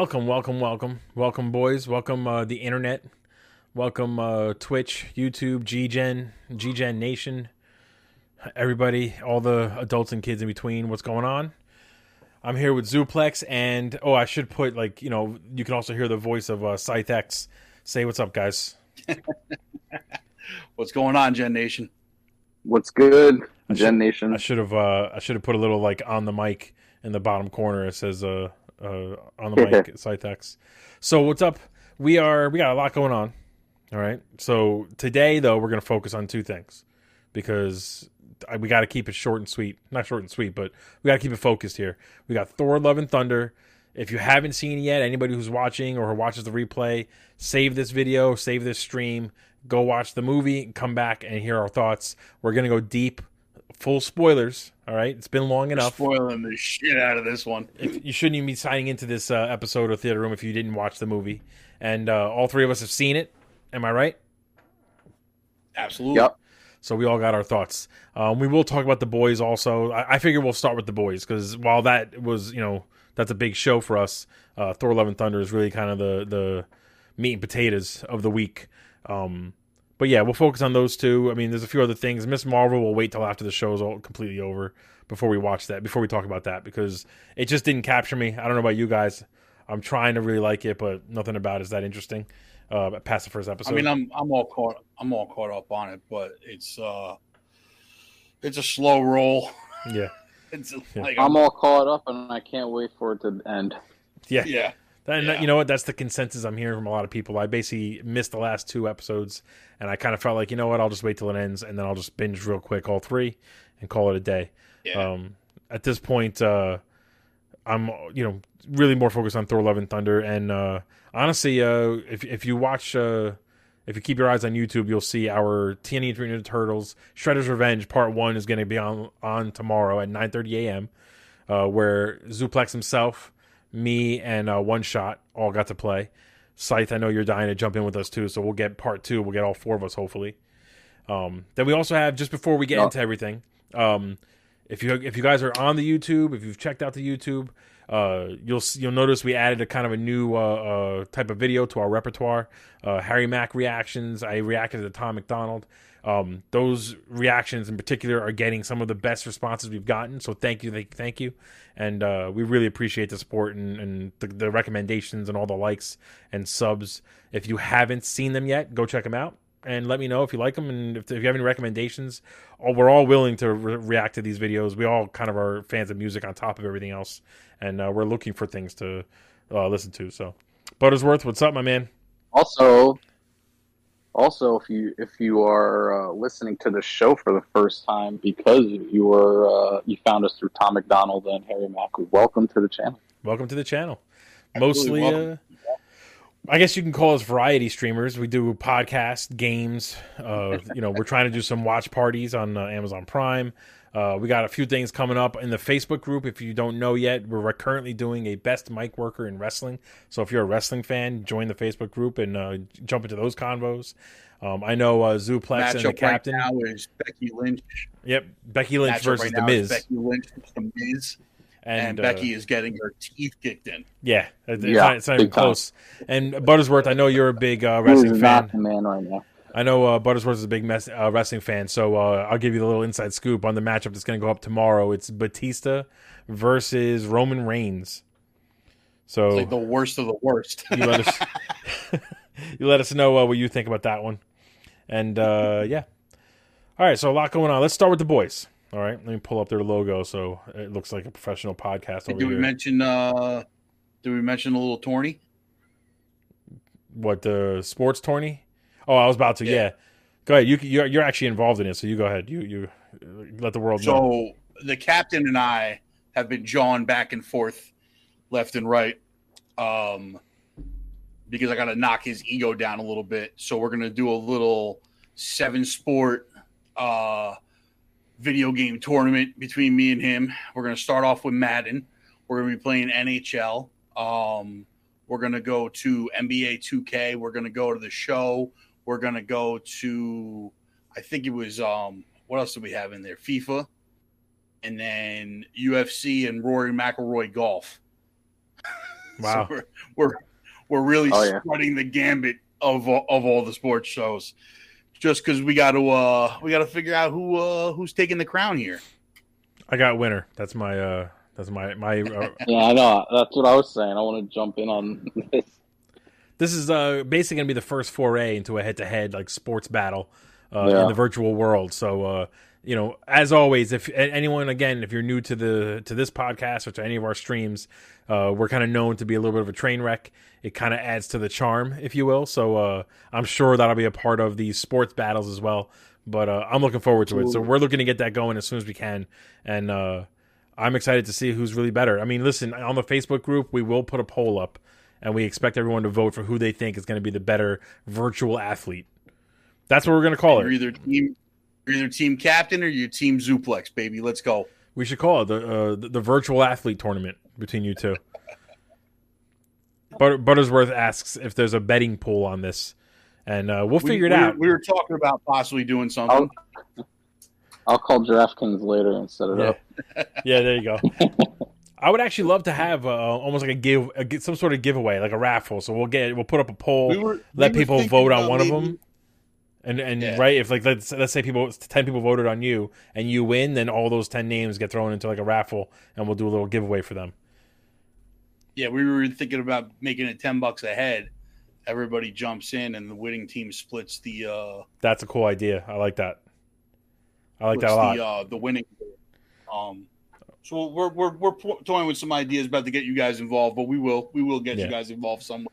Welcome, welcome, welcome, welcome, boys. Welcome, uh, the internet. Welcome, uh, Twitch, YouTube, GGen, GGen Nation. Everybody, all the adults and kids in between. What's going on? I'm here with Zuplex, and oh, I should put like you know you can also hear the voice of uh, Scythe X. Say what's up, guys. What's going on, Gen Nation? What's good, I Gen should- Nation? I should have uh, I should have put a little like on the mic in the bottom corner. It says uh, uh on the mic Scythe X. So what's up? We are we got a lot going on. All right. So today though we're gonna focus on two things because I- we got to keep it short and sweet. Not short and sweet, but we got to keep it focused here. We got Thor: Love and Thunder. If you haven't seen it yet, anybody who's watching or who watches the replay, save this video, save this stream, go watch the movie, come back and hear our thoughts. We're gonna go deep, full spoilers. All right, it's been long enough. Spoiling the shit out of this one. If, you shouldn't even be signing into this uh, episode of Theater Room if you didn't watch the movie. And uh, all three of us have seen it. Am I right? Absolutely. Yep. So we all got our thoughts. Um, we will talk about the boys also. I, I figure we'll start with the boys because while that was, you know, that's a big show for us. Uh, Thor: Love and Thunder is really kind of the the meat and potatoes of the week. Um, but yeah, we'll focus on those two. I mean, there's a few other things. Miss Marvel will wait till after the show is all completely over before we watch that. Before we talk about that because it just didn't capture me. I don't know about you guys. I'm trying to really like it, but nothing about it is that interesting. Uh, past the first episode. I mean, I'm I'm all caught I'm all caught up on it, but it's uh it's a slow roll. yeah, It's Yeah. like I'm all caught up, and I can't wait for it to end. yeah, yeah. And Yeah. you know what? That's the consensus I'm hearing from a lot of people. I basically missed the last two episodes, and I kind of felt like, you know what? I'll just wait till it ends, and then I'll just binge real quick all three, and call it a day. Yeah. Um, at this point, uh, I'm you know really more focused on Thor: Love and Thunder, and uh, honestly, uh, if if you watch, uh, if you keep your eyes on YouTube, you'll see our Teenage Mutant Ninja Turtles Shredder's Revenge Part One is going to be on on tomorrow at 9:30 a.m. Uh, where Zuplex himself, me, and uh, One Shot all got to play. Scythe, I know you're dying to jump in with us too, so we'll get part two. We'll get all four of us hopefully. Um, then we also have just before we get Yeah. into everything. Um, if you if you guys are on the YouTube, if you've checked out the YouTube, uh, you'll you'll notice we added a kind of a new uh, uh, type of video to our repertoire. Uh, Harry Mack reactions. I reacted to Tom MacDonald. Um, those reactions in particular are getting some of the best responses we've gotten. So thank you, thank, thank you, and uh, we really appreciate the support and, and the, the recommendations and all the likes and subs. If you haven't seen them yet, go check them out and let me know if you like them and if, if you have any recommendations. Oh, we're all willing to re- react to these videos. We all kind of are fans of music on top of everything else, and uh, we're looking for things to uh, listen to. So, Buttersworth, what's up, my man? Also, also, if you if you are uh, listening to the show for the first time because you were uh, you found us through Tom MacDonald and Harry Mack, welcome to the channel. Welcome to the channel. Absolutely Mostly, uh. I guess you can call us variety streamers. We do podcasts, games. Uh, you know, we're trying to do some watch parties on uh, Amazon Prime. Uh, we got a few things coming up in the Facebook group. If you don't know yet, we're currently doing a best mic worker in wrestling. So if you're a wrestling fan, join the Facebook group and uh, jump into those convos. Um, I know uh, Zuplex and the Matchup right captain. now is Becky Lynch. Yep, Becky Lynch Matchup versus right the now Miz, Becky Lynch versus the Miz, and, and, uh, Becky is getting her teeth kicked in. Yeah, it's, Yeah, not, it's not even big time. close. And Buttersworth, I know you're a big uh, wrestling not fan. man right now? I know uh, Buttersworth is a big mess, uh, wrestling fan, so uh, I'll give you the little inside scoop on the matchup that's going to go up tomorrow. It's Batista versus Roman Reigns. So It's like the worst of the worst. you let us you let us know uh, what you think about that one, and uh, yeah. All right, so a lot going on. Let's start with the boys. All right, let me pull up their logo so it looks like a professional podcast over Did we here. mention? uh Did we mention a little tourney? what the sports tourney? Oh, I was about to. Yeah, Yeah. go ahead. You you're, you're actually involved in it, so you go ahead. You you let the world know. So the captain and I have been jawing back and forth, left and right, um, because I got to knock his ego down a little bit. So we're gonna do a little seven sport uh, video game tournament between me and him. We're gonna start off with Madden. We're gonna be playing NHL. Um, we're gonna go to NBA 2K. We're gonna go to the show. We're gonna go to, I think it was um, what else do we have in there? FIFA, and then UFC and Rory McIlroy golf. Wow. So we're, we're we're really Oh, yeah. spreading the gambit of all- of all the sports shows, just because we got to uh we got to figure out who uh who's taking the crown here. I got winner. That's my uh that's my my uh, Yeah, I know. That's what I was saying. I want to jump in on this. This is uh basically going to be the first foray into a head-to-head like sports battle uh Yeah. in the virtual world. So uh you know, as always, if anyone again, if you're new to the to this podcast or to any of our streams, uh, we're kind of known to be a little bit of a train wreck. It kind of adds to the charm, if you will. So uh, I'm sure that'll be a part of these sports battles as well. But uh, I'm looking forward to it. So we're looking to get that going as soon as we can, and uh, I'm excited to see who's really better. I mean, listen, on the Facebook group, we will put a poll up, and we expect everyone to vote for who they think is going to be the better virtual athlete. That's what we're going to call You're it. either team you're either team captain or you're team Zuplex, baby. Let's go. We should call it the uh, the, the virtual athlete tournament between you two. But Buttersworth asks if there's a betting pool on this, and uh, we'll We- figure it we, out. We were talking about possibly doing something. I'll, I'll call DraftKings later and set it Yeah. up. yeah, there you go. I would actually love to have uh, almost like a give, a, some sort of giveaway, like a raffle. So we'll get, we'll put up a poll, We were- let we people vote on one of them, and and Yeah. right if like let's let's say people ten people voted on you and you win, then all those ten names get thrown into like a raffle, and we'll do a little giveaway for them. Yeah, we were thinking about making it ten bucks a head. Everybody jumps in, and the winning team splits the uh, That's a cool idea. I like that. I like that a lot. the uh, the winning. Um, so we're we're we're toying with some ideas about to get you guys involved, but we will we will get Yeah. you guys involved somewhere.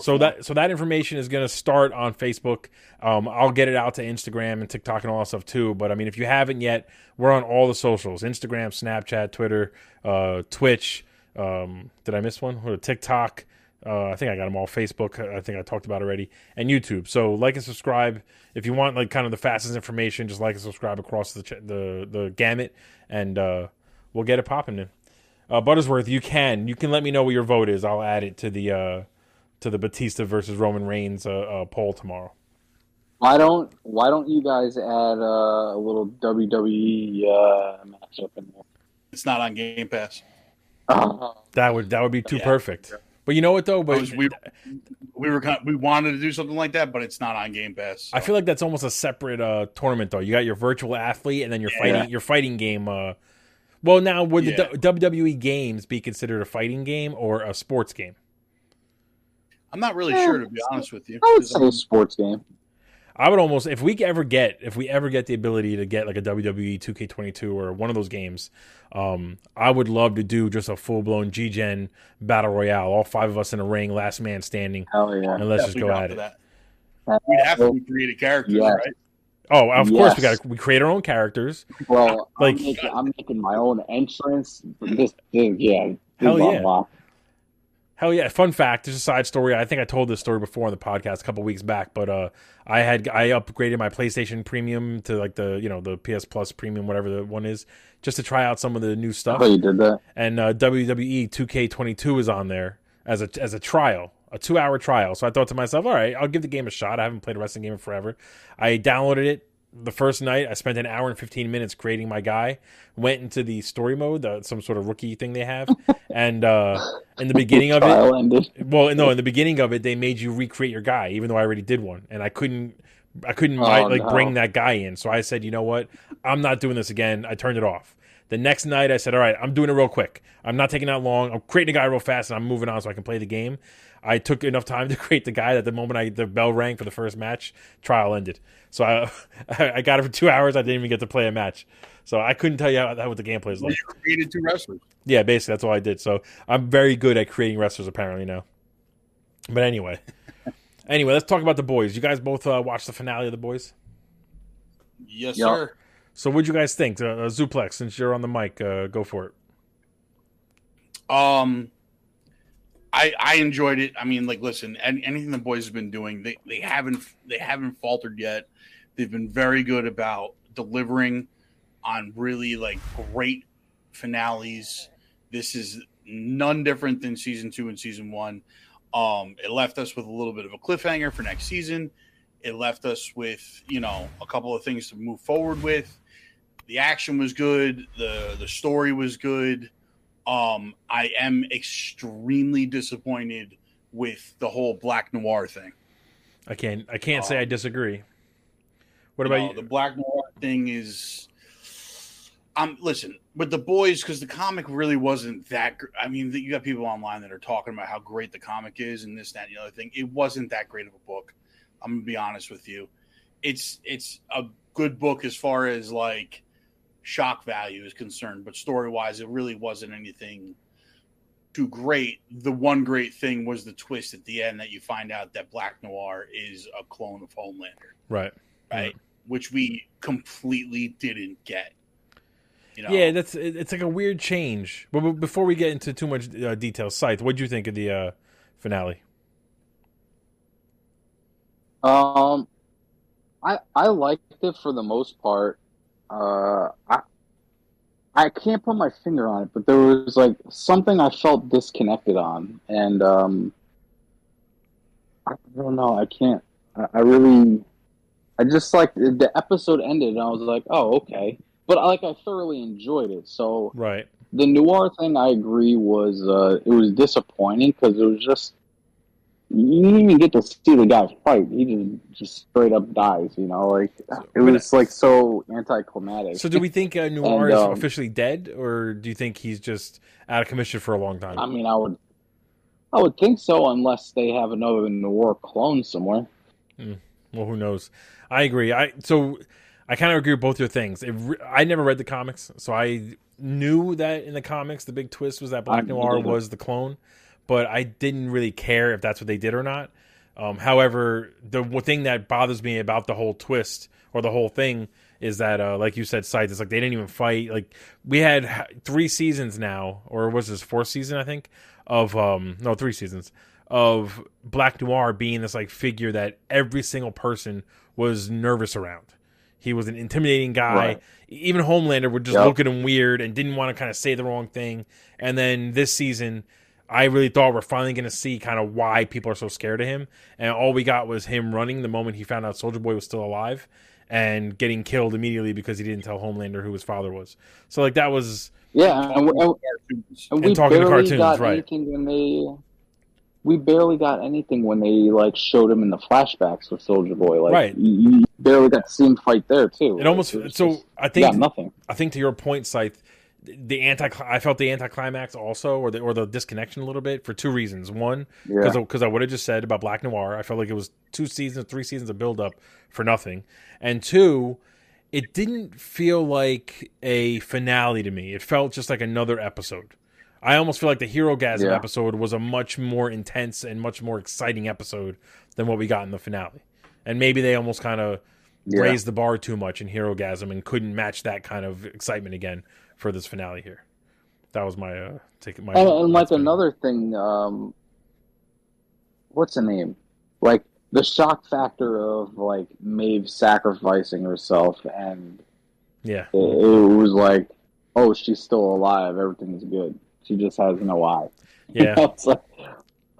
So that so that information is going to start on Facebook. Um, I'll get it out to Instagram and TikTok and all that stuff too. But I mean, if you haven't yet, we're on all the socials: Instagram, Snapchat, Twitter, uh, Twitch. Um, did I miss one? Or TikTok. Uh, I think I got them all. Facebook. I think I talked about already, and YouTube. So like and subscribe if you want like kind of the fastest information. Just like and subscribe across the ch- the the gamut, and uh, we'll get it popping. Then, uh, Buttersworth, you can you can let me know what your vote is. I'll add it to the uh, to the Batista versus Roman Reigns uh, uh, poll tomorrow. Why don't Why don't you guys add uh, a little WWE uh, matchup in there? it's not on Game Pass. Uh, That would that would be too Yeah. perfect. But you know what though? But was- we we were kind we wanted to do something like that, but it's not on Game Pass. I feel like that's almost a separate uh, tournament though. You got your virtual athlete and then your Yeah. fighting your fighting game. Well, now would Yeah. the D- WWE games be considered a fighting game or a sports game? I'm not really Yeah. sure to be honest with you. I would 'cause say I'm- a sports game. I would almost if we ever get if we ever get the ability to get like a WWE 2K22 or one of those games, um, I would love to do just a full blown G Gen battle royale, all five of us in a ring, last man standing, Hell yeah! and let's just go at it. that. We'd have to create a character, Yes. right? Oh, of course we got we create our own characters. Well, Like- I'm, making, I'm making my own entrance. This, this yeah, Hell yeah. Hell yeah! Fun fact: there's a side story. I think I told this story before on the podcast a couple weeks back, but uh, I had I upgraded my PlayStation Premium to like the you know the PS Plus Premium, whatever the one is, just to try out some of the new stuff. thought you did that. and uh, WWE 2K22 is on there as a as a trial, a two hour trial. So I thought to myself, all right, I'll give the game a shot. I haven't played a wrestling game in forever. I downloaded it the first night. I spent an hour and 15 minutes creating my guy. Went into the story mode, some sort of rookie thing they have, and uh, in the beginning of it, ended. well, no, in the beginning of it, they made you recreate your guy, even though I already did one, and I couldn't, I couldn't Oh, like no. bring that guy in. So I said, you know what, I'm not doing this again. I turned it off. The next night, I said, all right, I'm doing it real quick. I'm not taking that long. I'm creating a guy real fast, and I'm moving on so I can play the game. I took enough time to create the guy that the moment I the bell rang for the first match, trial ended. So I I got it for two hours. I didn't even get to play a match. So I couldn't tell you how, how what the gameplay is like. You created two wrestlers. Yeah, basically that's all I did. So I'm very good at creating wrestlers apparently now. But anyway, anyway, let's talk about the boys. You guys both uh, watched the finale of the boys. Yes, Yeah. sir. So what'd you guys think? Uh, uh, Zuplex, since you're on the mic, uh, go for it. Um, I I enjoyed it. I mean, like, listen, any, anything the boys have been doing, they they haven't they haven't faltered yet. They've been very good about delivering on really like great finales. This is none different than season two and season one. Um, it left us with a little bit of a cliffhanger for next season. It left us with you know a couple of things to move forward with. The action was good. the The story was good. Um, I am extremely disappointed with the whole Black Noir thing. I can't I can't say Um, I disagree. What about you? the Black Noir thing? Is um, listen with the boys because the comic really wasn't that. Gr- I mean, you got people online that are talking about how great the comic is and this, that, and the other thing. It wasn't that great of a book. I'm gonna be honest with you. It's it's a good book as far as like shock value is concerned, but story wise, it really wasn't anything too great. The one great thing was the twist at the end that you find out that Black Noir is a clone of Homelander Right. right? Which we completely didn't get. You know, Yeah, that's it's like a weird change. But but before we get into too much uh, detail, Scythe, what would you think of the uh, finale? Um, I I liked it for the most part. Uh, I I can't put my finger on it, but there was like something I felt disconnected on, and um, I don't know. I can't. I, I really. I just like the episode ended, and I was like, oh okay. But like I thoroughly enjoyed it. So Right. the noir thing, I agree, was uh, it was disappointing because it was just you didn't even get to see the guy fight. He just just straight up dies. You know, like it was like so anticlimactic. So do we think uh, Noir And, is um, officially dead, or do you think he's just out of commission for a long time? I mean, I would, I would think so, unless they have another noir clone somewhere. Well, who knows? I agree. I so I kind of agree with both your things. It, I never read the comics, so I knew that in the comics the big twist was that Black I Noir was the clone, but I didn't really care if that's what they did or not. Um, however, the thing that bothers me about the whole twist or the whole thing is that, uh, like you said, Scythe, it's like they didn't even fight. Like we had three seasons now, or was this fourth season? I think of um, no, three seasons of Black Noir being this like figure that every single person was nervous around. He was an intimidating guy. Right. Even Homelander would just Yep. look at him weird and didn't want to kind of say the wrong thing. And then this season, I really thought we're finally going to see kind of why people are so scared of him. And all we got was him running the moment he found out Soldier Boy was still alive and getting killed immediately because he didn't tell Homelander who his father was. So like that was Yeah, and, we- and, and we talking to barely cartoons, got right. anything when they. We barely got anything when they like showed him in the flashbacks with Soldier Boy. Like, Right. You, barely got to see him fight there too. it almost was so just- I yeah, think nothing. I think to your point, Scythe, the anti I felt the anticlimax also, or the or the disconnection a little bit for two reasons. One, Yeah, because I would have just said about Black Noir, I felt like it was two seasons, three seasons of build up for nothing, and two, it didn't feel like a finale to me. It felt just like another episode. I almost feel like the Herogasm Yeah. episode was a much more intense and much more exciting episode than what we got in the finale. And maybe they almost kind of yeah. raised the bar too much in Herogasm and couldn't match that kind of excitement again for this finale here. That was my uh take my and, and my like another thing, um, what's the name? Like the shock factor of like Maeve sacrificing herself, and Yeah. it, it was like, oh, she's still alive. Everything's good. She just has no eye. Yeah. it's like,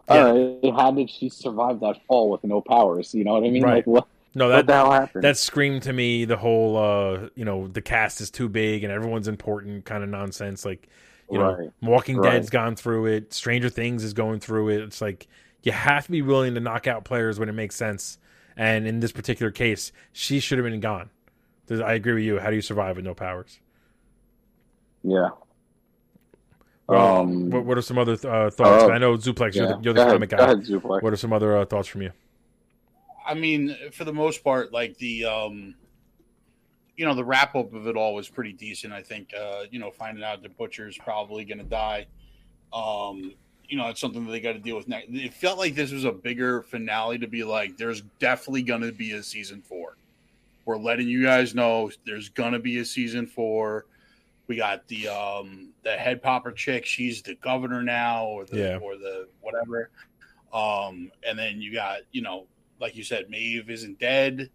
all right, how did she survive that fall with no powers? You know what I mean? Right. Like, what, No, that happened? That screamed to me the whole uh you know the cast is too big and everyone's important kind of nonsense. Like you know walking Right. dead's gone through it. Stranger things is going through it. It's like you have to be willing to knock out players when it makes sense. And in this particular case she should have been gone. I agree with you. How do you survive with no powers? Yeah. well, Um, what, what are some other uh, thoughts? uh, i know zuplex you're the, you're the ahead, comic guy. ahead, Zuplex. what are some other uh, thoughts from you I mean, for the most part, like the um, you know, the wrap up of it all was pretty decent. I think, uh, you know, finding out the butcher's probably going to die. Um, you know, it's something that they got to deal with next. It felt like this was a bigger finale to be like, there's definitely going to be a season four. We're letting you guys know there's going to be a season four. We got the um the head popper chick. She's the governor now, or the Yeah. or the whatever. Um, and then you got you know, like you said, Maeve isn't dead.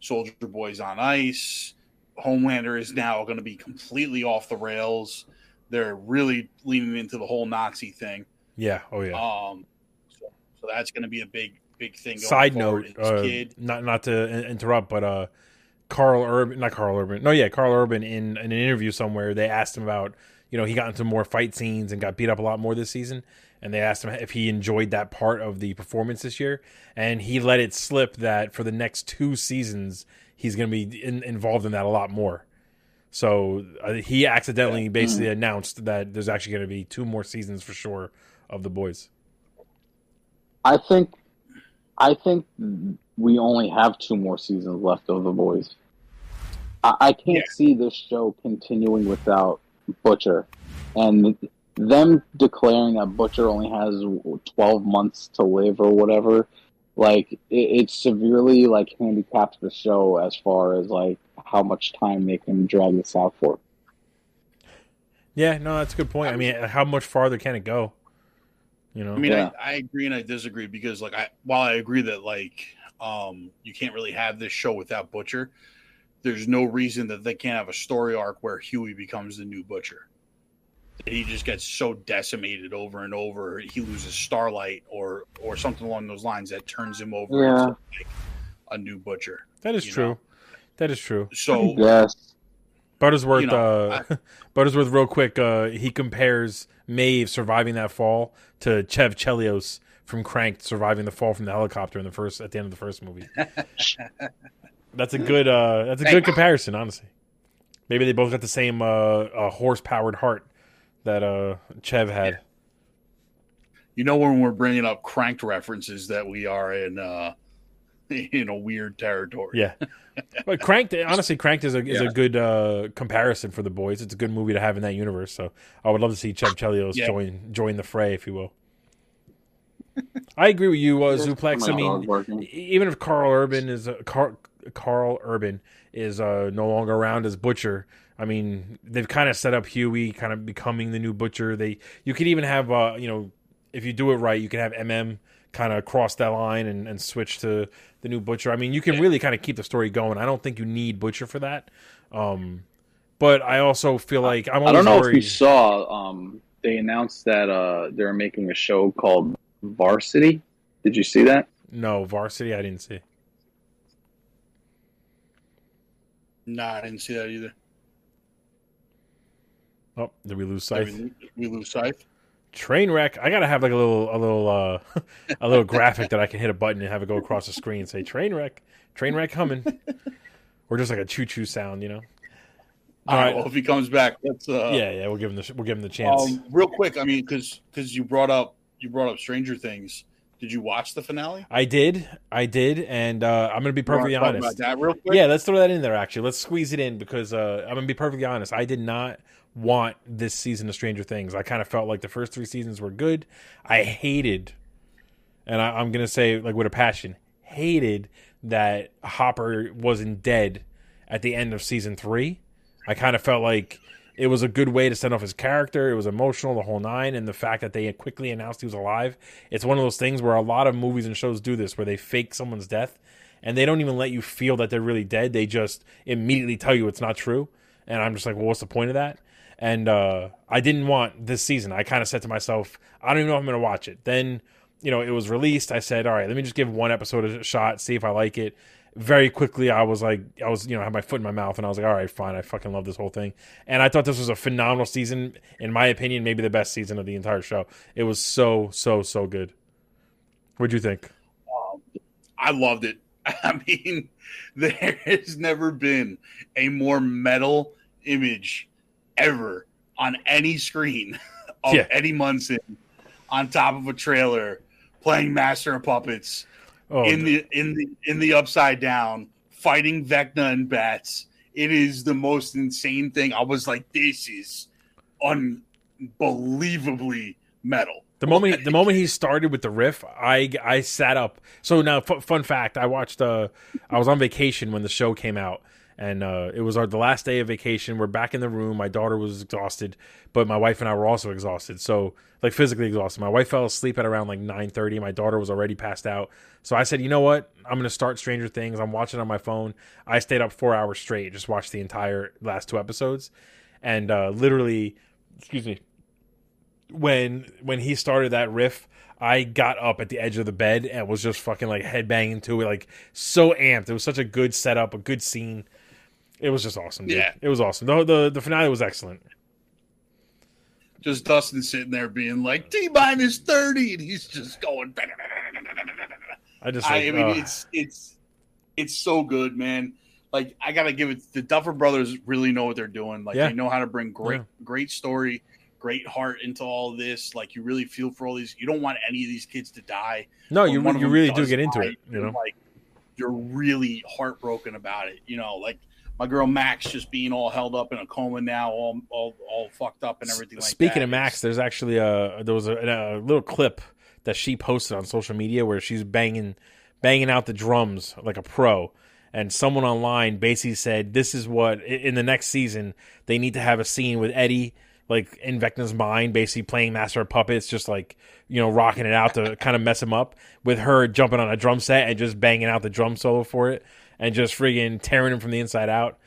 Soldier Boy's on ice. Homelander is now going to be completely off the rails. They're really leaning into the whole Nazi thing. yeah oh yeah Um, so, so that's going to be a big, big thing. Going Side note, uh, kid, not not to interrupt, but uh, Karl Urban, not Karl Urban, no, yeah, Karl Urban in, in an interview somewhere, they asked him about, you know he got into more fight scenes and got beat up a lot more this season. And they asked him if he enjoyed that part of the performance this year, and he let it slip that for the next two seasons he's going to be in, involved in that a lot more. So uh, he accidentally basically Mm. announced that there's actually going to be two more seasons for sure of the boys. I think, I think we only have two more seasons left of the boys. I, I can't Yeah. see this show continuing without Butcher, and them declaring that Butcher only has twelve months to live or whatever. Like it, it severely like handicaps the show as far as like how much time they can drag this out for. Yeah, no, that's a good point. I mean, how much farther can it go? You know, I mean, Yeah. I, I agree and I disagree because, like, I while I agree that like um you can't really have this show without Butcher, there's no reason that they can't have a story arc where Huey becomes the new Butcher. He just gets so decimated over and over. He loses Starlight or or something along those lines that turns him over Yeah. into like a new Butcher. that is true. know. That is true. So Yes. Buttersworth, You know, uh, Buttersworth, real quick, uh, he compares Maeve surviving that fall to Chev Chelios from Cranked surviving the fall from the helicopter in the first at the end of the first movie. that's a good. Uh, that's a good comparison, honestly. Maybe they both got the same uh, uh, horse-powered heart that uh, Chev had. you know when we're bringing up cranked references that we are in uh in a weird territory. Yeah, but Cranked, honestly, Cranked is a is a good uh, comparison for the boys. It's a good movie to have in that universe. So I would love to see Chev Chelios Yeah. join join the fray, if you will. I agree with you, uh, Zuplex. I mean, even if Karl Urban is a, Car- Karl Urban is uh, no longer around as Butcher, I mean they've kind of set up Huey kind of becoming the new Butcher. They you could even have uh, you know if you do it right, you can have MM kind of cross that line and, and switch to the new Butcher. I mean you can really kind of keep the story going. I don't think you need Butcher for that. Um, but I also feel like I'm I don't know worried. if you saw. Um, they announced that uh, they're making a show called Varsity. Did you see that? No, Varsity I didn't see. No, I didn't see that either. Oh, did we lose Did Scythe? we, we lose Scythe. train wreck i gotta have like a little a little uh a little graphic that i can hit a button and have it go across the screen and say train wreck train wreck coming or just like a choo-choo sound you know All right. Well, if he comes back, let's. Uh, yeah yeah we'll give him the we'll give him the chance Um, real quick, I mean, because because you brought up you brought up Stranger Things. Did you watch the finale? i did. I did and uh i'm gonna be perfectly talk honest. about that real quick. yeah let's throw that in there actually. Let's squeeze it in because uh i'm gonna be perfectly honest. I did not want this season of stranger things. I kind of felt like the first three seasons were good. I hated and I, i'm gonna say like with a passion hated that hopper wasn't dead at the end of season three. I kind of felt like it was a good way to send off his character it was emotional the whole nine and the fact that they quickly announced he was alive it's one of those things where a lot of movies and shows do this where they fake someone's death and they don't even let you feel that they're really dead they just immediately tell you it's not true and i'm just like well what's the point of that and uh, I didn't want this season. I kind of said to myself, I don't even know if I'm going to watch it. Then, you know, it was released. I said, all right, let me just give one episode a shot, see if I like it. Very quickly, I was like, I was, you know, I had my foot in my mouth, and I was like, all right, fine, I fucking love this whole thing. And I thought this was a phenomenal season, in my opinion, maybe the best season of the entire show. It was so, so, so good. What'd you think? I loved it. I mean, there has never been a more metal image ever on any screen of Yeah. Eddie Munson on top of a trailer playing Master of Puppets Oh, in the in the in the upside down fighting Vecna and bats. It is the most insane thing. I was like, this is unbelievably metal. The moment the moment he started with the riff, I I sat up. So now, f- fun fact: I watched. Uh, I was on vacation when the show came out, and uh, it was our the last day of vacation. We're back in the room. My daughter was exhausted, but my wife and I were also exhausted. So like physically exhausted. My wife fell asleep at around like nine thirty. My daughter was already passed out. So I said, you know what? I'm gonna start Stranger Things. I'm watching on my phone. I stayed up four hours straight, just watched the entire last two episodes, and uh, literally, excuse me when when he started that riff, I got up at the edge of the bed and was just fucking like headbanging to it, like so amped. It was such a good setup, a good scene. It was just awesome. Dude. Yeah. it was awesome. The, the the finale was excellent. just Dustin sitting there being like T minus thirty, and he's just going. I just, I like, mean, uh, it's it's it's so good, man. Like I gotta give it. The Duffer Brothers really know what they're doing. Like Yeah. they know how to bring great, Yeah. great story, great heart into all this. Like you really feel for all these. You don't want any of these kids to die. no, When you you really do get into die, it. You know, like you're really heartbroken about it. You know, like my girl Max just being all held up in a coma now, all all all fucked up and everything like that. Speaking of Max, there's actually a there was a, a little clip that she posted on social media where she's banging banging out the drums like a pro, and someone online basically said this is what in the next season they need to have a scene with Eddie like in Vecna's mind, basically playing Master of Puppets, just like you know rocking it out to kind of mess him up, with her jumping on a drum set and just banging out the drum solo for it, and just friggin' tearing him from the inside out.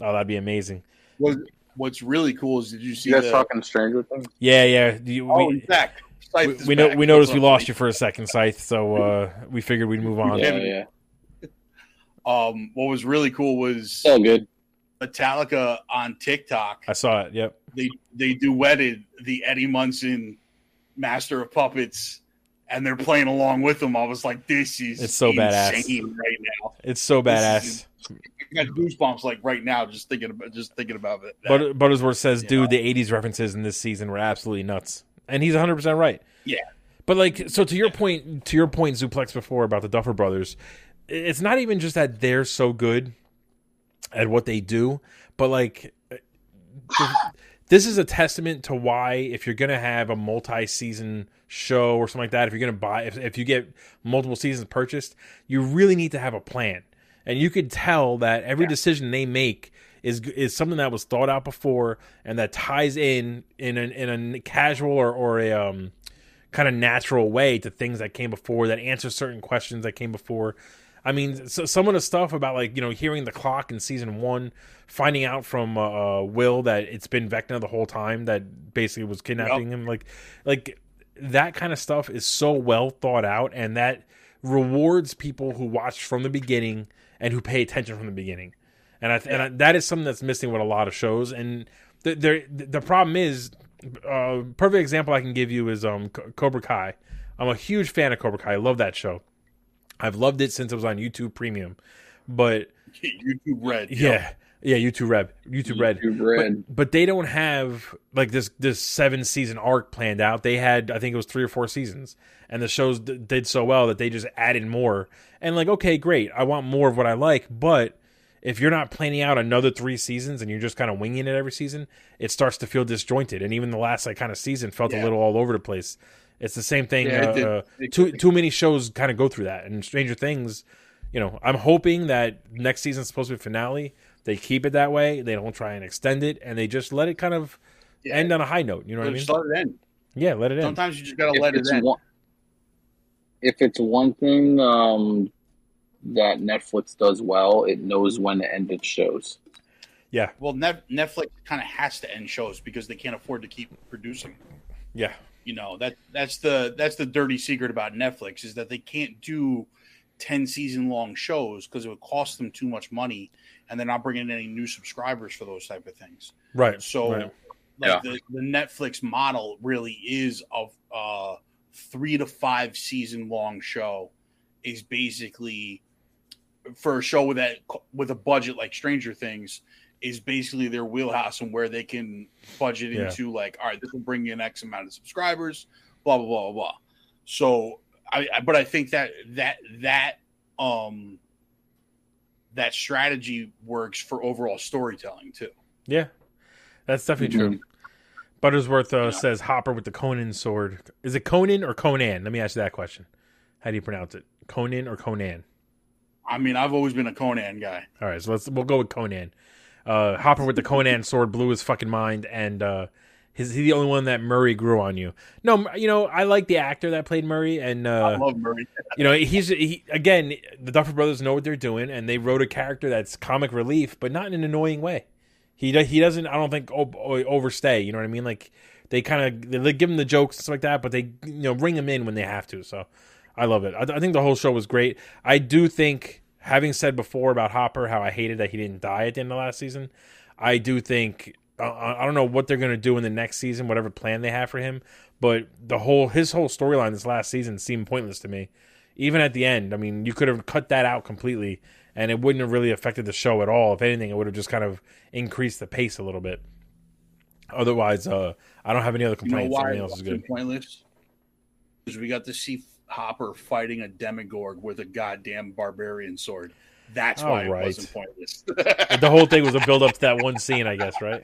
Oh, that'd be amazing. what, what's really cool is did you see You guys the, talking Stranger Things? Yeah, yeah. You, Oh, we, Zach, Scythe we, we know back. we noticed we lost you for a second, Scythe. So uh, we figured we'd move on. Yeah, yeah. Um, what was really cool was Still good. Metallica on TikTok. I saw it. Yep. They they duetted the Eddie Munson Master of Puppets, and they're playing along with them. I was like, this is It's so badass. right now. It's so badass. I got goosebumps like right now just thinking about just thinking about it. But Buttersworth says, "Dude, know? the '80s references in this season were absolutely nuts," and he's 100 percent right. Yeah. But like, so to your point, to your point, Zuplex before about the Duffer Brothers, it's not even just that they're so good at what they do, but like, uh, this is a testament to why if you're gonna have a multi-season show or something like that, if you're gonna buy, if if you get multiple seasons purchased, you really need to have a plan, and you could tell that every decision they make is is something that was thought out before and that ties in in an, in a casual or or a um kind of natural way to things that came before that answer certain questions that came before. I mean, so, some of the stuff about like you know hearing the clock in season one, finding out from uh, uh, Will that it's been Vecna the whole time that basically was kidnapping him, like like that kind of stuff is so well thought out and that rewards people who watch from the beginning and who pay attention from the beginning. And I, and I, that is something that's missing with a lot of shows. And the the, the problem is, uh, perfect example I can give you is um Cobra Kai. I'm a huge fan of Cobra Kai. I love that show. I've loved it since it was on YouTube Premium. But YouTube Red. yeah, yeah, YouTube Red, YouTube Red. YouTube But, Red. but they don't have like this this seven season arc planned out. They had I think it was three or four seasons, and the shows d- did so well that they just added more. And like, okay, great, I want more of what I like, but if you're not planning out another three seasons and you're just kind of winging it every season, it starts to feel disjointed. And even the last like kind of season felt a little all over the place. It's the same thing. Yeah, uh, did. uh, too too many shows kind of go through that. And Stranger Things, you know, I'm hoping that next season's supposed to be finale. They keep it that way. They don't try and extend it, and they just let it kind of Yeah. end on a high note. You know what I mean? Let it end. Yeah, let it end. Sometimes you just gotta If let it end. one, if it's one thing um, that Netflix does well, it knows when to end its shows. Yeah, Well, Net- Netflix kind of has to end shows because they can't afford to keep producing. yeah, You know that that's the that's the dirty secret about Netflix is that they can't do ten season long shows because it would cost them too much money, and they're not bringing in any new subscribers for those type of things. right. So, right. like the, the Netflix model really is of uh three to five season long show is basically for a show with that with a budget like Stranger Things is basically their wheelhouse and where they can budget Yeah. into like all right this will bring in X amount of subscribers blah blah blah blah blah. So I, I but I think that that that um that strategy works for overall storytelling too. Yeah, that's definitely Mhm. true. Buttersworth uh, Yeah. says Hopper with the Conan sword. Is it Conan or Conan? Let me ask you that question. How do you pronounce it? Conan or Conan? I mean, I've always been a Conan guy. All right, so let's we'll go with Conan. Uh, Hopper with the Conan sword blew his fucking mind, and uh, his, he the only one that Murray grew on you. No, you know I like the actor that played Murray, and I uh, love Murray. you know he's he, again the Duffer Brothers know what they're doing, and they wrote a character that's comic relief, but not in an annoying way. He he doesn't I don't think overstay. You know what I mean? Like they kind of they give him the jokes and stuff like that, but they you know bring him in when they have to. So I love it. I, I think the whole show was great. I do think, having said before about Hopper, how I hated that he didn't die at the end of last season, I do think I, I don't know what they're going to do in the next season, whatever plan they have for him. But the whole his whole storyline this last season seemed pointless to me. Even at the end, I mean, you could have cut that out completely, and it wouldn't have really affected the show at all. If anything, it would have just kind of increased the pace a little bit. Otherwise, uh, I don't have any other You know complaints. why Everything else is good. pointless? Because we got to see Hopper fighting a demigorg with a goddamn barbarian sword. That's why right. it wasn't pointless. The whole thing was a build up to that one scene, I guess, right?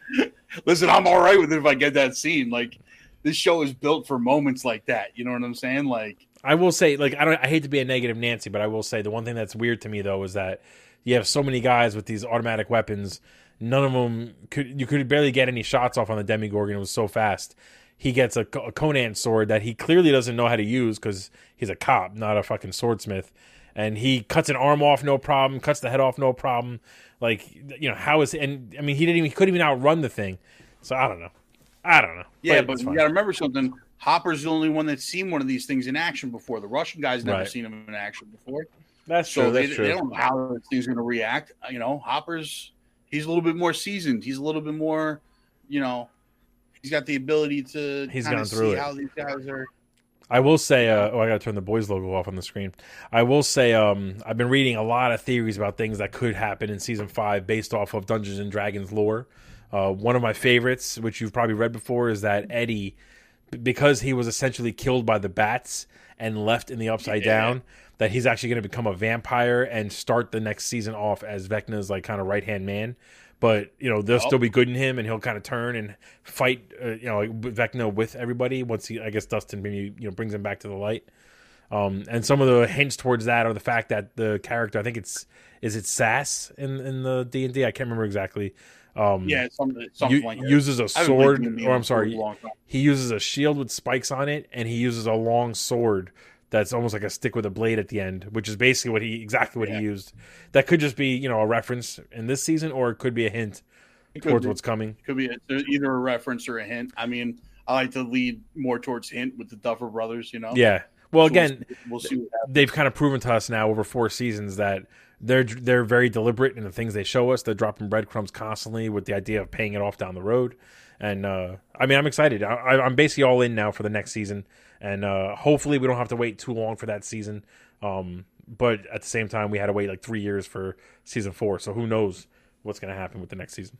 Listen, I'm all right with it if I get that scene. Like this show is built for moments like that. You know what I'm saying? Like I will say, like, I don't, I hate to be a negative Nancy, but I will say the one thing that's weird to me though is that you have so many guys with these automatic weapons. None of them could, you could barely get any shots off on the Demogorgon. It was so fast. He gets a, a Conan sword that he clearly doesn't know how to use because he's a cop, not a fucking swordsmith. And he cuts an arm off, no problem. Cuts the head off, no problem. Like, you know, how is and I mean, he didn't even, he couldn't even outrun the thing. So I don't know. I don't know. yeah, but it's you got to remember something. Hopper's the only one that's seen one of these things in action before. The Russian guy's never Right. seen them in action before. that's So true. they, That's they don't know how this thing's going to react. You know, Hopper's he's a little bit more seasoned. He's a little bit more, you know, he's got the ability to He's gone through see it. how these guys are. I will say, uh, oh, I got to turn the boys logo off on the screen. I will say, um, I've been reading a lot of theories about things that could happen in season five based off of Dungeons and Dragons lore. Uh, one of my favorites, which you've probably read before, is that Eddie, because he was essentially killed by the bats and left in the upside Yeah. down, that he's actually going to become a vampire and start the next season off as Vecna's like kind of right hand man. But you know, there'll Oh. still be good in him, and he'll kind of turn and fight. Uh, you know, like, Vecna with everybody once he, I guess, Dustin maybe you know brings him back to the light. Um, and some of the hints towards that are the fact that the character, I think it's is it Sass in in the D and I can't remember exactly. Um, Yeah, something, something u- like that. uses a sword, or I'm sorry, a long time. he uses a shield with spikes on it, and he uses a long sword that's almost like a stick with a blade at the end, which is basically what he exactly what Yeah. he used. That could just be you know a reference in this season, or it could be a hint It towards be. what's coming. Could be a, either a reference or a hint. I mean, I like to lead more towards hint with the Duffer Brothers. You know. Yeah. Well, So we'll again, see- we'll see what they've kind of proven to us now over four seasons that they're they're very deliberate in the things they show us. They're dropping breadcrumbs constantly with the idea of paying it off down the road. And uh, I mean, I'm excited. I, I'm basically all in now for the next season, and uh, hopefully we don't have to wait too long for that season. Um, but at the same time, we had to wait like three years for season four, so who knows what's going to happen with the next season.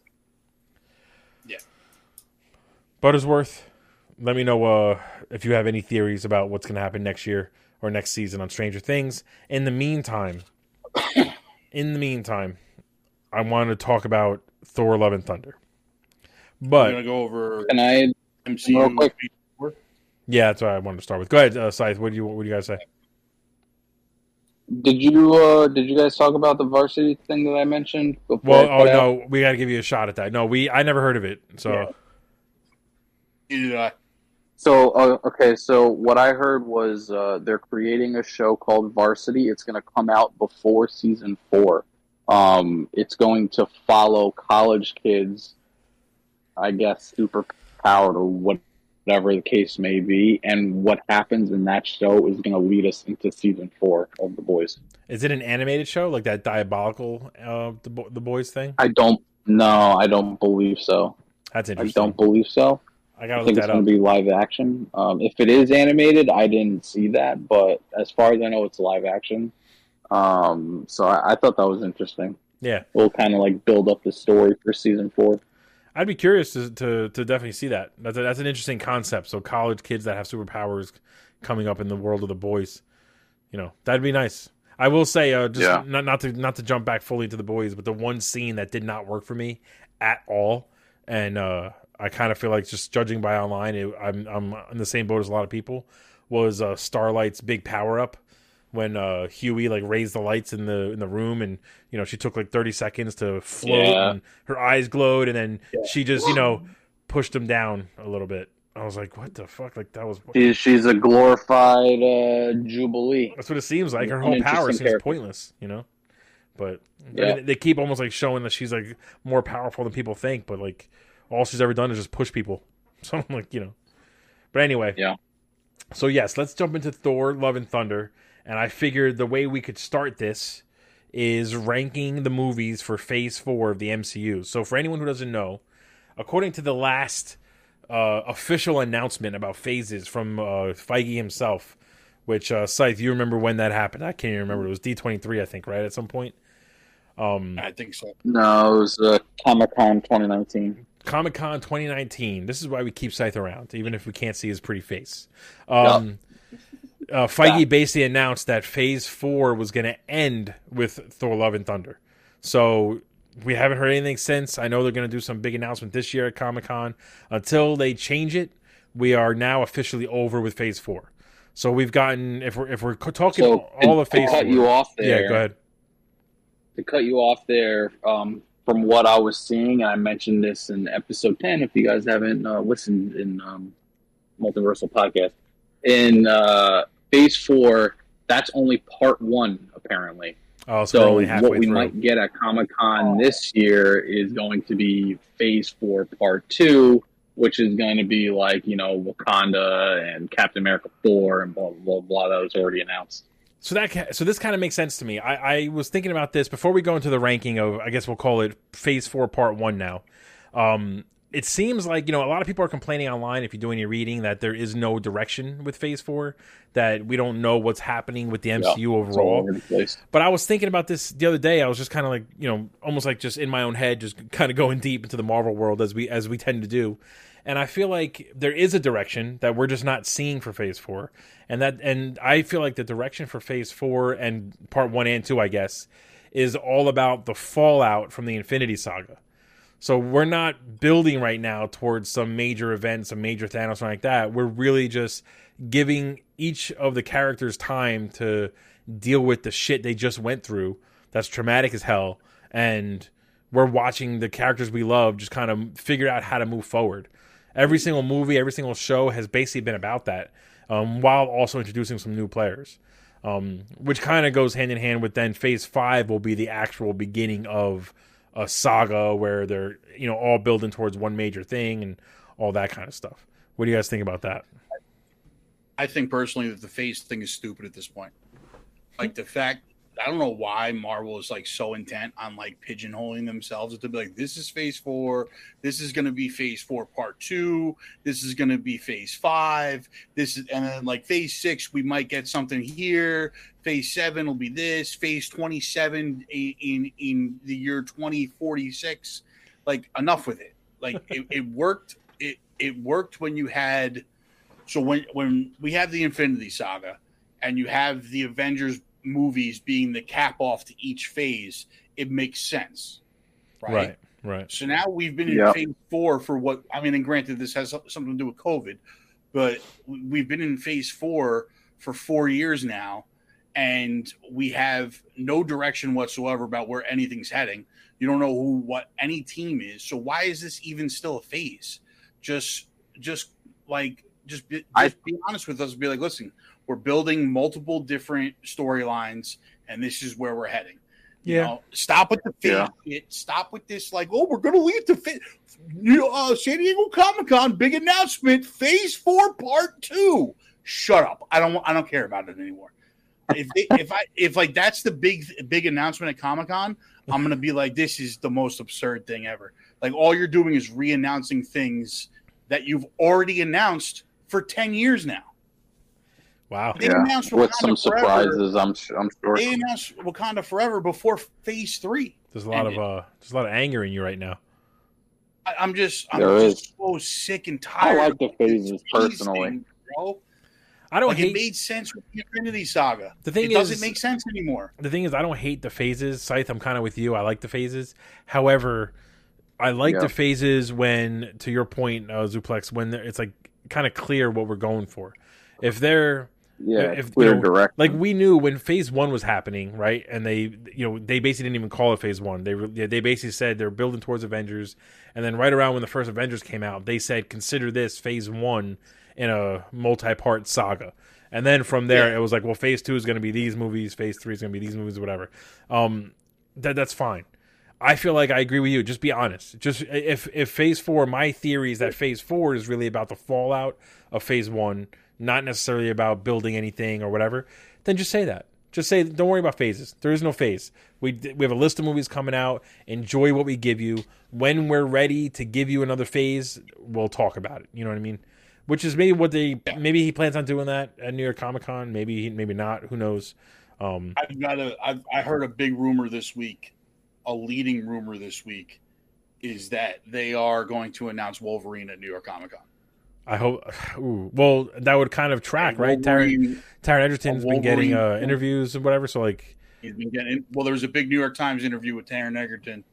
Yeah. Buttersworth, let me know uh, if you have any theories about what's going to happen next year or next season on Stranger Things. In the meantime, in the meantime, I want to talk about Thor: Love and Thunder. We're But gonna go over Can I MCU. Real quick. yeah, that's what I wanted to start with. Go ahead, uh, Scythe. What do you what do you guys say? did you uh did you guys talk about the varsity thing that I mentioned before? Well, I oh cut out? no, we got to give you a shot at that. No, we I never heard of it. So Yeah. Did I. So uh, okay, so what I heard was uh, they're creating a show called Varsity. It's going to come out before season four. Um, it's going to follow college kids, I guess, superpowered or whatever the case may be, and what happens in that show is going to lead us into season four of The Boys. is it an animated show like that diabolical uh, the Bo- the boys thing? I don't know. I don't believe so. That's interesting. I don't believe so. I I gotta look think it's going to be live action. Um, if it is animated, I didn't see that, but as far as I know, it's live action. Um, so I, I thought that was interesting. Yeah, We'll kind of like build up the story for season four. I'd be curious to to, to definitely see that. That's a, that's an interesting concept. So college kids that have superpowers coming up in the world of the boys, you know, that'd be nice. I will say, uh, just Yeah. not not to not to jump back fully to the boys, but the one scene that did not work for me at all, and uh, I kind of feel like just judging by online, it, I'm I'm in the same boat as a lot of people. Was uh, Starlight's big power up when uh, Huey like raised the lights in the in the room, and you know she took like 30 seconds to float, Yeah. and her eyes glowed, and then she just you know pushed him down a little bit. I was like, what the fuck? Like that was She's, a glorified uh, Jubilee. that's what it seems like. Her whole power seems character. pointless, you know. But I mean, they keep almost like showing that she's like more powerful than people think, but like all she's ever done is just push people. So I'm like, you know. But anyway, Yeah. So yes, let's jump into Thor: Love and Thunder, and I figured the way we could start this is ranking the movies for Phase Four of the MCU. So for anyone who doesn't know, according to the last uh, official announcement about phases from uh, Feige himself, which uh, Scythe, you remember when that happened? I can't even remember. It was D twenty three, I think, right at some point. Um, I think so. No, it was uh, Comic Con 2019. Comic Con 2019. This is why we keep Scythe around, even if we can't see his pretty face. Um, uh, Feige Yeah. basically announced that Phase Four was going to end with Thor: Love and Thunder. So we haven't heard anything since. I know they're going to do some big announcement this year at Comic Con. Until they change it, we are now officially over with Phase Four. So we've gotten if we're if we're talking So all of to Phase cut Four. you off there. yeah, go ahead. to cut you off there, um, from what I was seeing, and I mentioned this in episode 10, if you guys haven't uh, listened in um, Multiversal Podcast, in uh, phase four, that's only part one, apparently. Oh, so, So, only halfway what we through. might get at Comic Con this year is going to be phase four, part two, which is going to be like, you know, Wakanda and Captain America 4 and blah, blah, blah, that was already announced. So that ca- so this kind of makes sense to me. I, I was thinking about this before we go into the ranking of I guess we'll call it Phase Four Part One now. Um, it seems like you know a lot of people are complaining online if you do any reading that there is no direction with Phase Four, that we don't know what's happening with the MCU all overall. over the place. But I was thinking about this the other day. I was just kind of like, you know, almost like just in my own head, just kind of going deep into the Marvel world as we as we tend to do. And I feel like there is a direction that we're just not seeing for Phase Four, and that and I feel like the direction for Phase Four and Part One and Two, I guess, is all about the fallout from the Infinity Saga. So we're not building right now towards some major event, some major Thanos, something like that. We're really just giving each of the characters time to deal with the shit they just went through. That's traumatic as hell, and we're watching the characters we love just kind of figure out how to move forward. Every single movie, every single show has basically been about that, um, while also introducing some new players, um, which kind of goes hand in hand with then Phase Five will be the actual beginning of a saga where they're you know all building towards one major thing and all that kind of stuff. What do you guys think about that? I think personally that the face thing is stupid at this point. Like the fact, I don't know why Marvel is like so intent on like pigeonholing themselves to be like, this is phase four, this is going to be phase four part two, this is going to be phase five, this is, and then like phase six, we might get something here. Phase seven will be this, phase 27 in, in, in the year 2046. Like, enough with it. Like, it, it worked. It, it worked when you had so when when we have the Infinity Saga and you have the Avengers movies being the cap off to each phase, it makes sense. Right. Right, right. So now we've been in Yeah. phase four for what I mean, and granted, this has something to do with COVID, but we've been in phase four for four years now, and we have no direction whatsoever about where anything's heading. You don't know who what any team is. So why is this even still a phase? Just just like just be, just I- be honest with us. Be like, listen, we're building multiple different storylines, and this is where we're heading. You Yeah. know, stop with the phase Yeah. shit. Stop with this, like, oh, we're gonna leave the fit. You know, uh, San Diego Comic Con, big announcement, Phase Four, Part Two. Shut up. I don't. I don't care about it anymore. If they, if I if like that's the big big announcement at Comic Con, I'm gonna be like, this is the most absurd thing ever. Like all you're doing is re-announcing things that you've already announced for ten years now. Wow. They Yeah, announced with Wakanda some Forever. surprises, I'm I'm sure. They announced Wakanda Forever before Phase Three. There's a lot of uh there's a lot of anger in you right now. I, I'm just, I'm There just is. so sick and tired. I like the phases these personally. things, bro. I don't Like hate it made sense with the Infinity Saga. The thing it doesn't make sense anymore. the thing is I don't hate the phases. Scythe, I'm kind of with you. I like the phases. However, I like Yeah. the phases when, to your point, uh, Zuplex, when it's like kind of clear what we're going for. If they're Yeah, if- clear you know, direct. like we knew when phase one was happening, right? And they, you know, they basically didn't even call it phase one. They they basically said they're building towards Avengers, and then right around when the first Avengers came out, they said consider this phase one in a multi-part saga. And then from there, Yeah. it was like, well, phase two is going to be these movies, phase three is going to be these movies, whatever. Um, that that's fine. I feel like I agree with you. Just be honest. Just if if phase four, my theory is that phase four is really about the fallout of phase one, not necessarily about building anything or whatever. Then just say that. Just say, don't worry about phases. There is no phase. We we have a list of movies coming out. Enjoy what we give you. When we're ready to give you another phase, we'll talk about it. You know what I mean? Which is maybe what they maybe he plans on doing that at New York Comic Con. Maybe he, maybe not. Who knows? Um, I've got a. I've, I heard a big rumor this week, a leading rumor this week, is that they are going to announce Wolverine at New York Comic Con. I hope. Ooh, well, that would kind of track, right? Tyron, Taron Egerton's been getting uh, interviews and whatever. So like, he's been getting. Well, there was a big New York Times interview with Tyron Egerton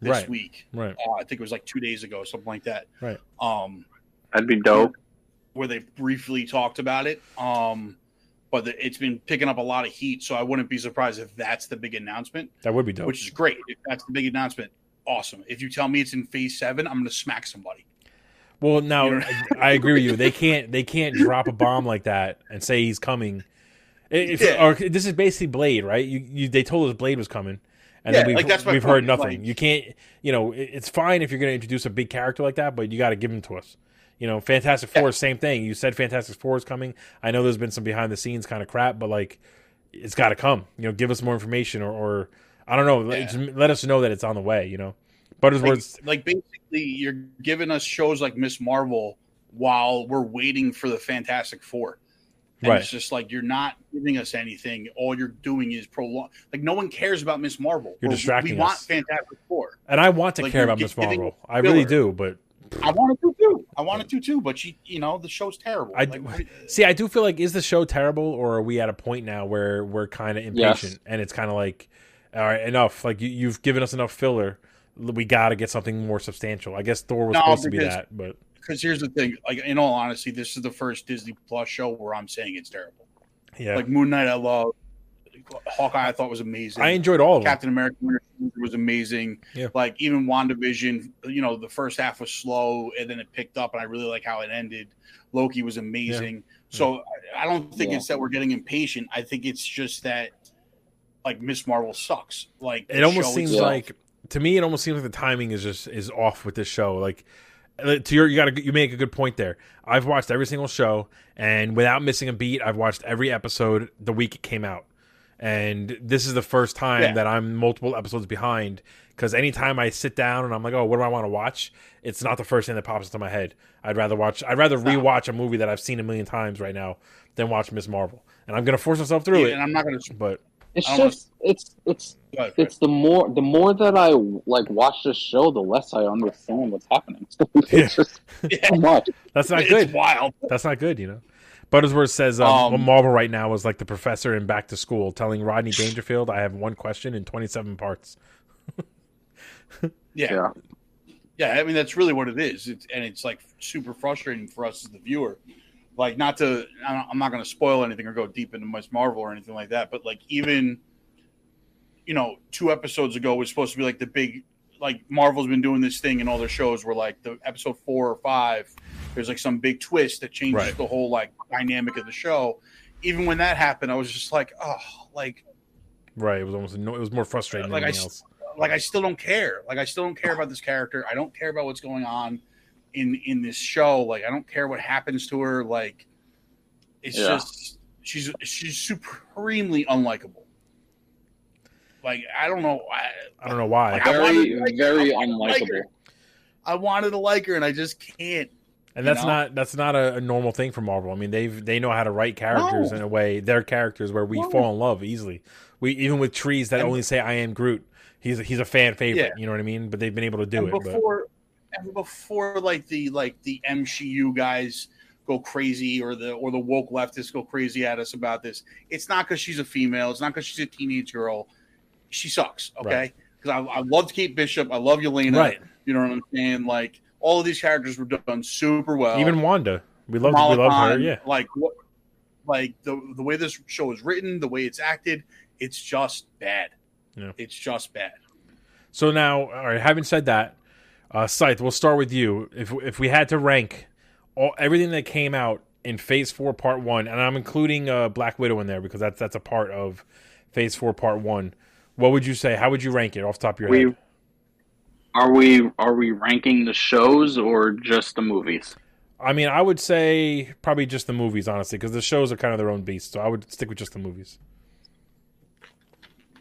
this Right. week. right, Uh, I think it was like two days ago, something like that. Right. Um, That'd be dope. where they briefly talked about it. Um, but the, it's been picking up a lot of heat, so I wouldn't be surprised if that's the big announcement, that would be dope. which is great. If that's the big announcement, awesome. If you tell me it's in Phase Seven, I'm going to smack somebody. Well, now You know- I agree with you. They can't they can't drop a bomb like that and say he's coming. If, Yeah. or this is basically Blade, right? You, you they told us Blade was coming, and Yeah, then we've, like, we've point. heard nothing. Like- you can't, you know, it's fine if you're going to introduce a big character like that, but you got to give him to us. You know, Fantastic Four, Yeah. same thing. You said Fantastic Four is coming. I know there's been some behind the scenes kind of crap, but like, it's got to come. You know, give us more information, or, or I don't know, let- Yeah. just let us know that it's on the way. You know, but as Like, like basically, you're giving us shows like Miss Marvel while we're waiting for the Fantastic Four. And Right. it's just like you're not giving us anything. All you're doing is prolong. Like no one cares about Miss Marvel. You're Or distracting We want us. Fantastic Four. and I want to like, care about Miss giving Marvel. I really do, but I wanted to too. I wanted to too, but she, you know, the show's terrible. I Like, what- See, I do feel like is the show terrible, or are we at a point now where we're kind of Yes. impatient and it's kind of like, all right, enough. Like you, you've given us enough filler. We got to get something more substantial. I guess Thor was No, supposed to be that, but because here's the thing. Like in all honesty, this is the first Disney Plus show where I'm saying it's terrible. yeah, Like Moon Knight, I love. Hawkeye, I thought was amazing. I enjoyed all of them. Captain America Winter Soldier was amazing. Yeah. Like even WandaVision, you know, the first half was slow and then it picked up, and I really like how it ended. Loki was amazing. So I- I don't think Yeah. it's that we're getting impatient. I think it's just that like Miss Marvel sucks. Like It almost seems itself. like to me, it almost seems like the timing is just is off with this show. Like uh, to your, you got to you make a good point there. I've watched every single show, and without missing a beat, I've watched every episode the week it came out. And this is the first time Yeah. that I'm multiple episodes behind because anytime I sit down and I'm like, oh, what do I want to watch? It's not the first thing that pops into my head. I'd rather watch. I'd rather rewatch a movie that I've seen a million times right now than watch Miss Marvel. And I'm gonna force myself through Yeah, it. and I'm not to. But It's just it's it's Go ahead, it's the more the more that I like watch this show, the less I understand what's happening. it's Yeah. just Yeah. so much. that's not it's good. wild. That's not good, you know. Buttersworth says um, Um, Marvel right now is like the professor in Back to School telling Rodney Dangerfield, "I have one question in 27 parts." Yeah. Yeah. Yeah, I mean that's really what it is, it's, and it's like super frustrating for us as the viewer. Like, not to, I'm not going to spoil anything or go deep into Miss Marvel or anything like that, but like even, you know, two episodes ago was supposed to be like the big, like Marvel's been doing this thing in all their shows where like the episode four or five, there's like some big twist that changes Right. the whole like dynamic of the show. Even when that happened, I was just like, oh, like Right. It was almost no, it was more frustrating Like than I anything s- else. like I still don't care. Like I still don't care about this character. I don't care about what's going on in in this show. Like I don't care what happens to her. Like it's Yeah. just she's she's supremely unlikable. Like I don't know. I, I don't know why. Like, I wanted Very to like her. very I wanted to like unlikable. I wanted to like her, and I just can't. and you that's know? not that's not a, a normal thing for Marvel. I mean, they've they know how to write characters No. in a way, their characters where we No. fall in love easily. We even with trees that And- only say "I am Groot." He's he's a fan favorite. Yeah. You know what I mean? But they've been able to do and it. But before and before like the like the MCU guys go crazy or the or the woke leftists go crazy at us about this. It's not because she's a female. It's not because she's a teenage girl. She sucks. Okay, because I, I loved Kate Bishop. I love Yelena. right, You know what I'm saying? Like all of these characters were done super well. even Wanda, we love we love her. Yeah, Like what? Like the the way this show is written, the way it's acted, it's just bad. Yeah. It's just bad. So now, all right. Having said that, uh, Scythe, we'll start with you. If if we had to rank all everything that came out in Phase Four, Part One, and I'm including uh, Black Widow in there because that's that's a part of Phase Four, Part One. What would you say? How would you rank it off the top of your We head? are we are we ranking the shows or just the movies? I mean, I would say probably just the movies, honestly, because the shows are kind of their own beast. So I would stick with just the movies.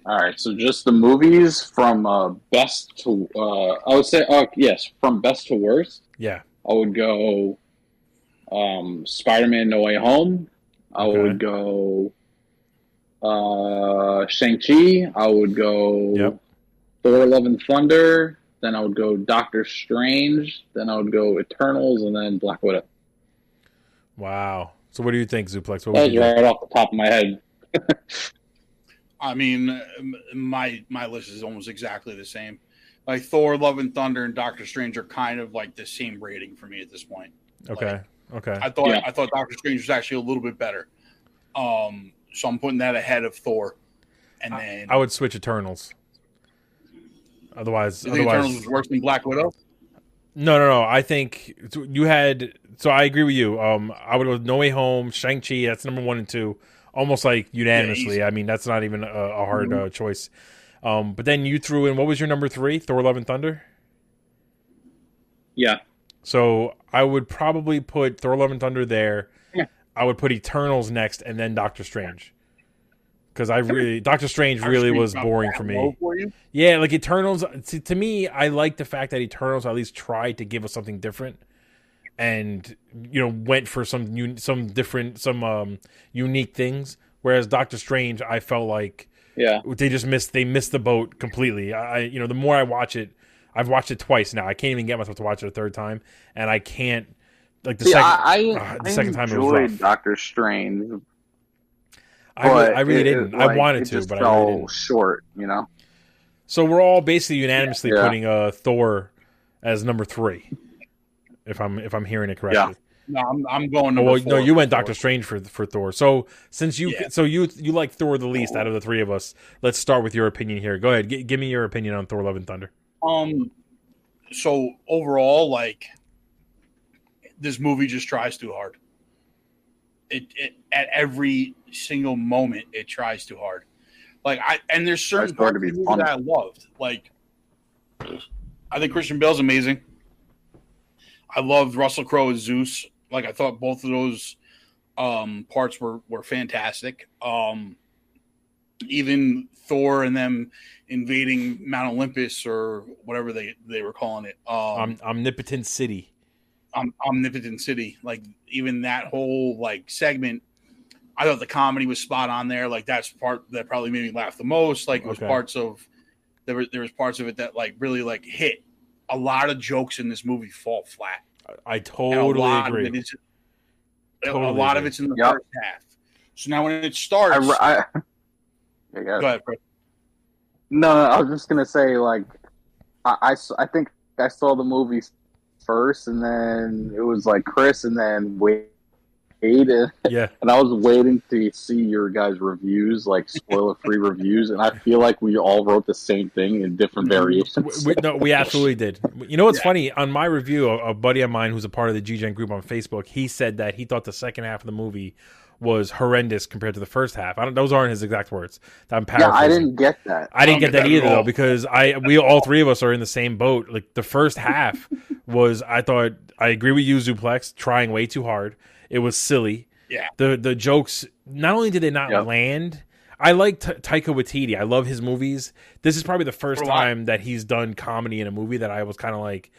All right, so just the movies from uh, best to uh, I would say uh, yes, from best to worst. Yeah. I would go um, Spider-Man: No Way Home. I Okay. would go uh, Shang-Chi. I would go Yep. Thor: Love and Thunder. Then I would go Doctor Strange. Then I would go Eternals, and then Black Widow. Wow. So what do you think, Zuplex? What That would was you do? right off the top of my head. I mean, my my list is almost exactly the same. Like Thor, Love and Thunder, and Doctor Strange are kind of like the same rating for me at this point. Okay. Okay. I thought Yeah. I thought Doctor Strange was actually a little bit better. Um, so I'm putting that ahead of Thor. And then I would switch Eternals. Otherwise, you think otherwise, Eternals was worse than Black Widow? no, no, no. I think you had. So I agree with you. Um, I would go with No Way Home, Shang Chi. That's number one and two, almost like unanimously. easy. I mean, that's not even a, a hard uh, choice. Um, but then you threw in what was your number three? Thor: Love and Thunder. Yeah, So I would probably put Thor: Love and Thunder there. I would put Eternals next, and then Doctor Strange. Because I really Doctor Strange Doctor really Strange was boring for me. For? Yeah, like Eternals. To, to me, I like the fact that Eternals at least tried to give us something different, and you know went for some un- some different some um unique things. Whereas Doctor Strange, I felt like yeah. they just missed they missed the boat completely. I you know the more I watch it, I've watched it twice now. I can't even get myself to watch it a third time, and I can't like the See, second. I, I, uh, the I second time it was enjoyed rough. Doctor Strange. I really, but I really it- it, didn't. I like, wanted to, but I fell really didn't. short. You know. So we're all basically unanimously Yeah. putting uh, Thor as number three, if I'm if I'm hearing it correctly. No, I'm, I'm going. Oh, Number well, no, you went Doctor Thor. Strange for for Thor. So since you Yeah. so you you like Thor the least out of the three of us, let's start with your opinion here. Go ahead, G- give me your opinion on Thor: Love and Thunder. Um, so overall, like this movie just tries too hard. It, it at every single moment it tries too hard. Like I and there's certain parts of the movie that I loved. Like I think Christian Bale's amazing. I loved Russell Crowe as Zeus. Like I thought both of those um, parts were were fantastic. Um, even Thor and them invading Mount Olympus or whatever they they were calling it. Um, Om- Omnipotent City. Om- Omnipotent City. Like even that whole like segment, I thought the comedy was spot on there. Like that's part that probably made me laugh the most. Like it was Okay. parts of there was there was parts of it that like really like hit. A lot of jokes in this movie fall flat. I And a totally lot agree. Of it is, a Totally lot of it's in the Yep. first half. So now when it I, starts, I, Yeah, go ahead. Fred. No, no, I was just gonna say like I, I s- I think I saw the movie first, and then it was like Chris, and then Wade, yeah, and I was waiting to see your guys' reviews, like spoiler-free reviews, and I feel like we all wrote the same thing in different Mhm. variations. we, no, we absolutely did. You know what's Yeah. funny? On my review, a, a buddy of mine who's a part of the GGen group on Facebook, he said that he thought the second half of the movie was horrendous compared to the first half. I don't; those aren't his exact words. I'm yeah. I didn't get that. I didn't I get don't that that either though because I we all three of us are in the same boat. Like the first half was I thought I agree with you Zuplex trying way too hard. It was silly. Yeah. The the jokes not only did they not Yep. land. I like T- Taika Waititi. I love his movies. This is probably the first So do I. time that he's done comedy in a movie that I was kind of like,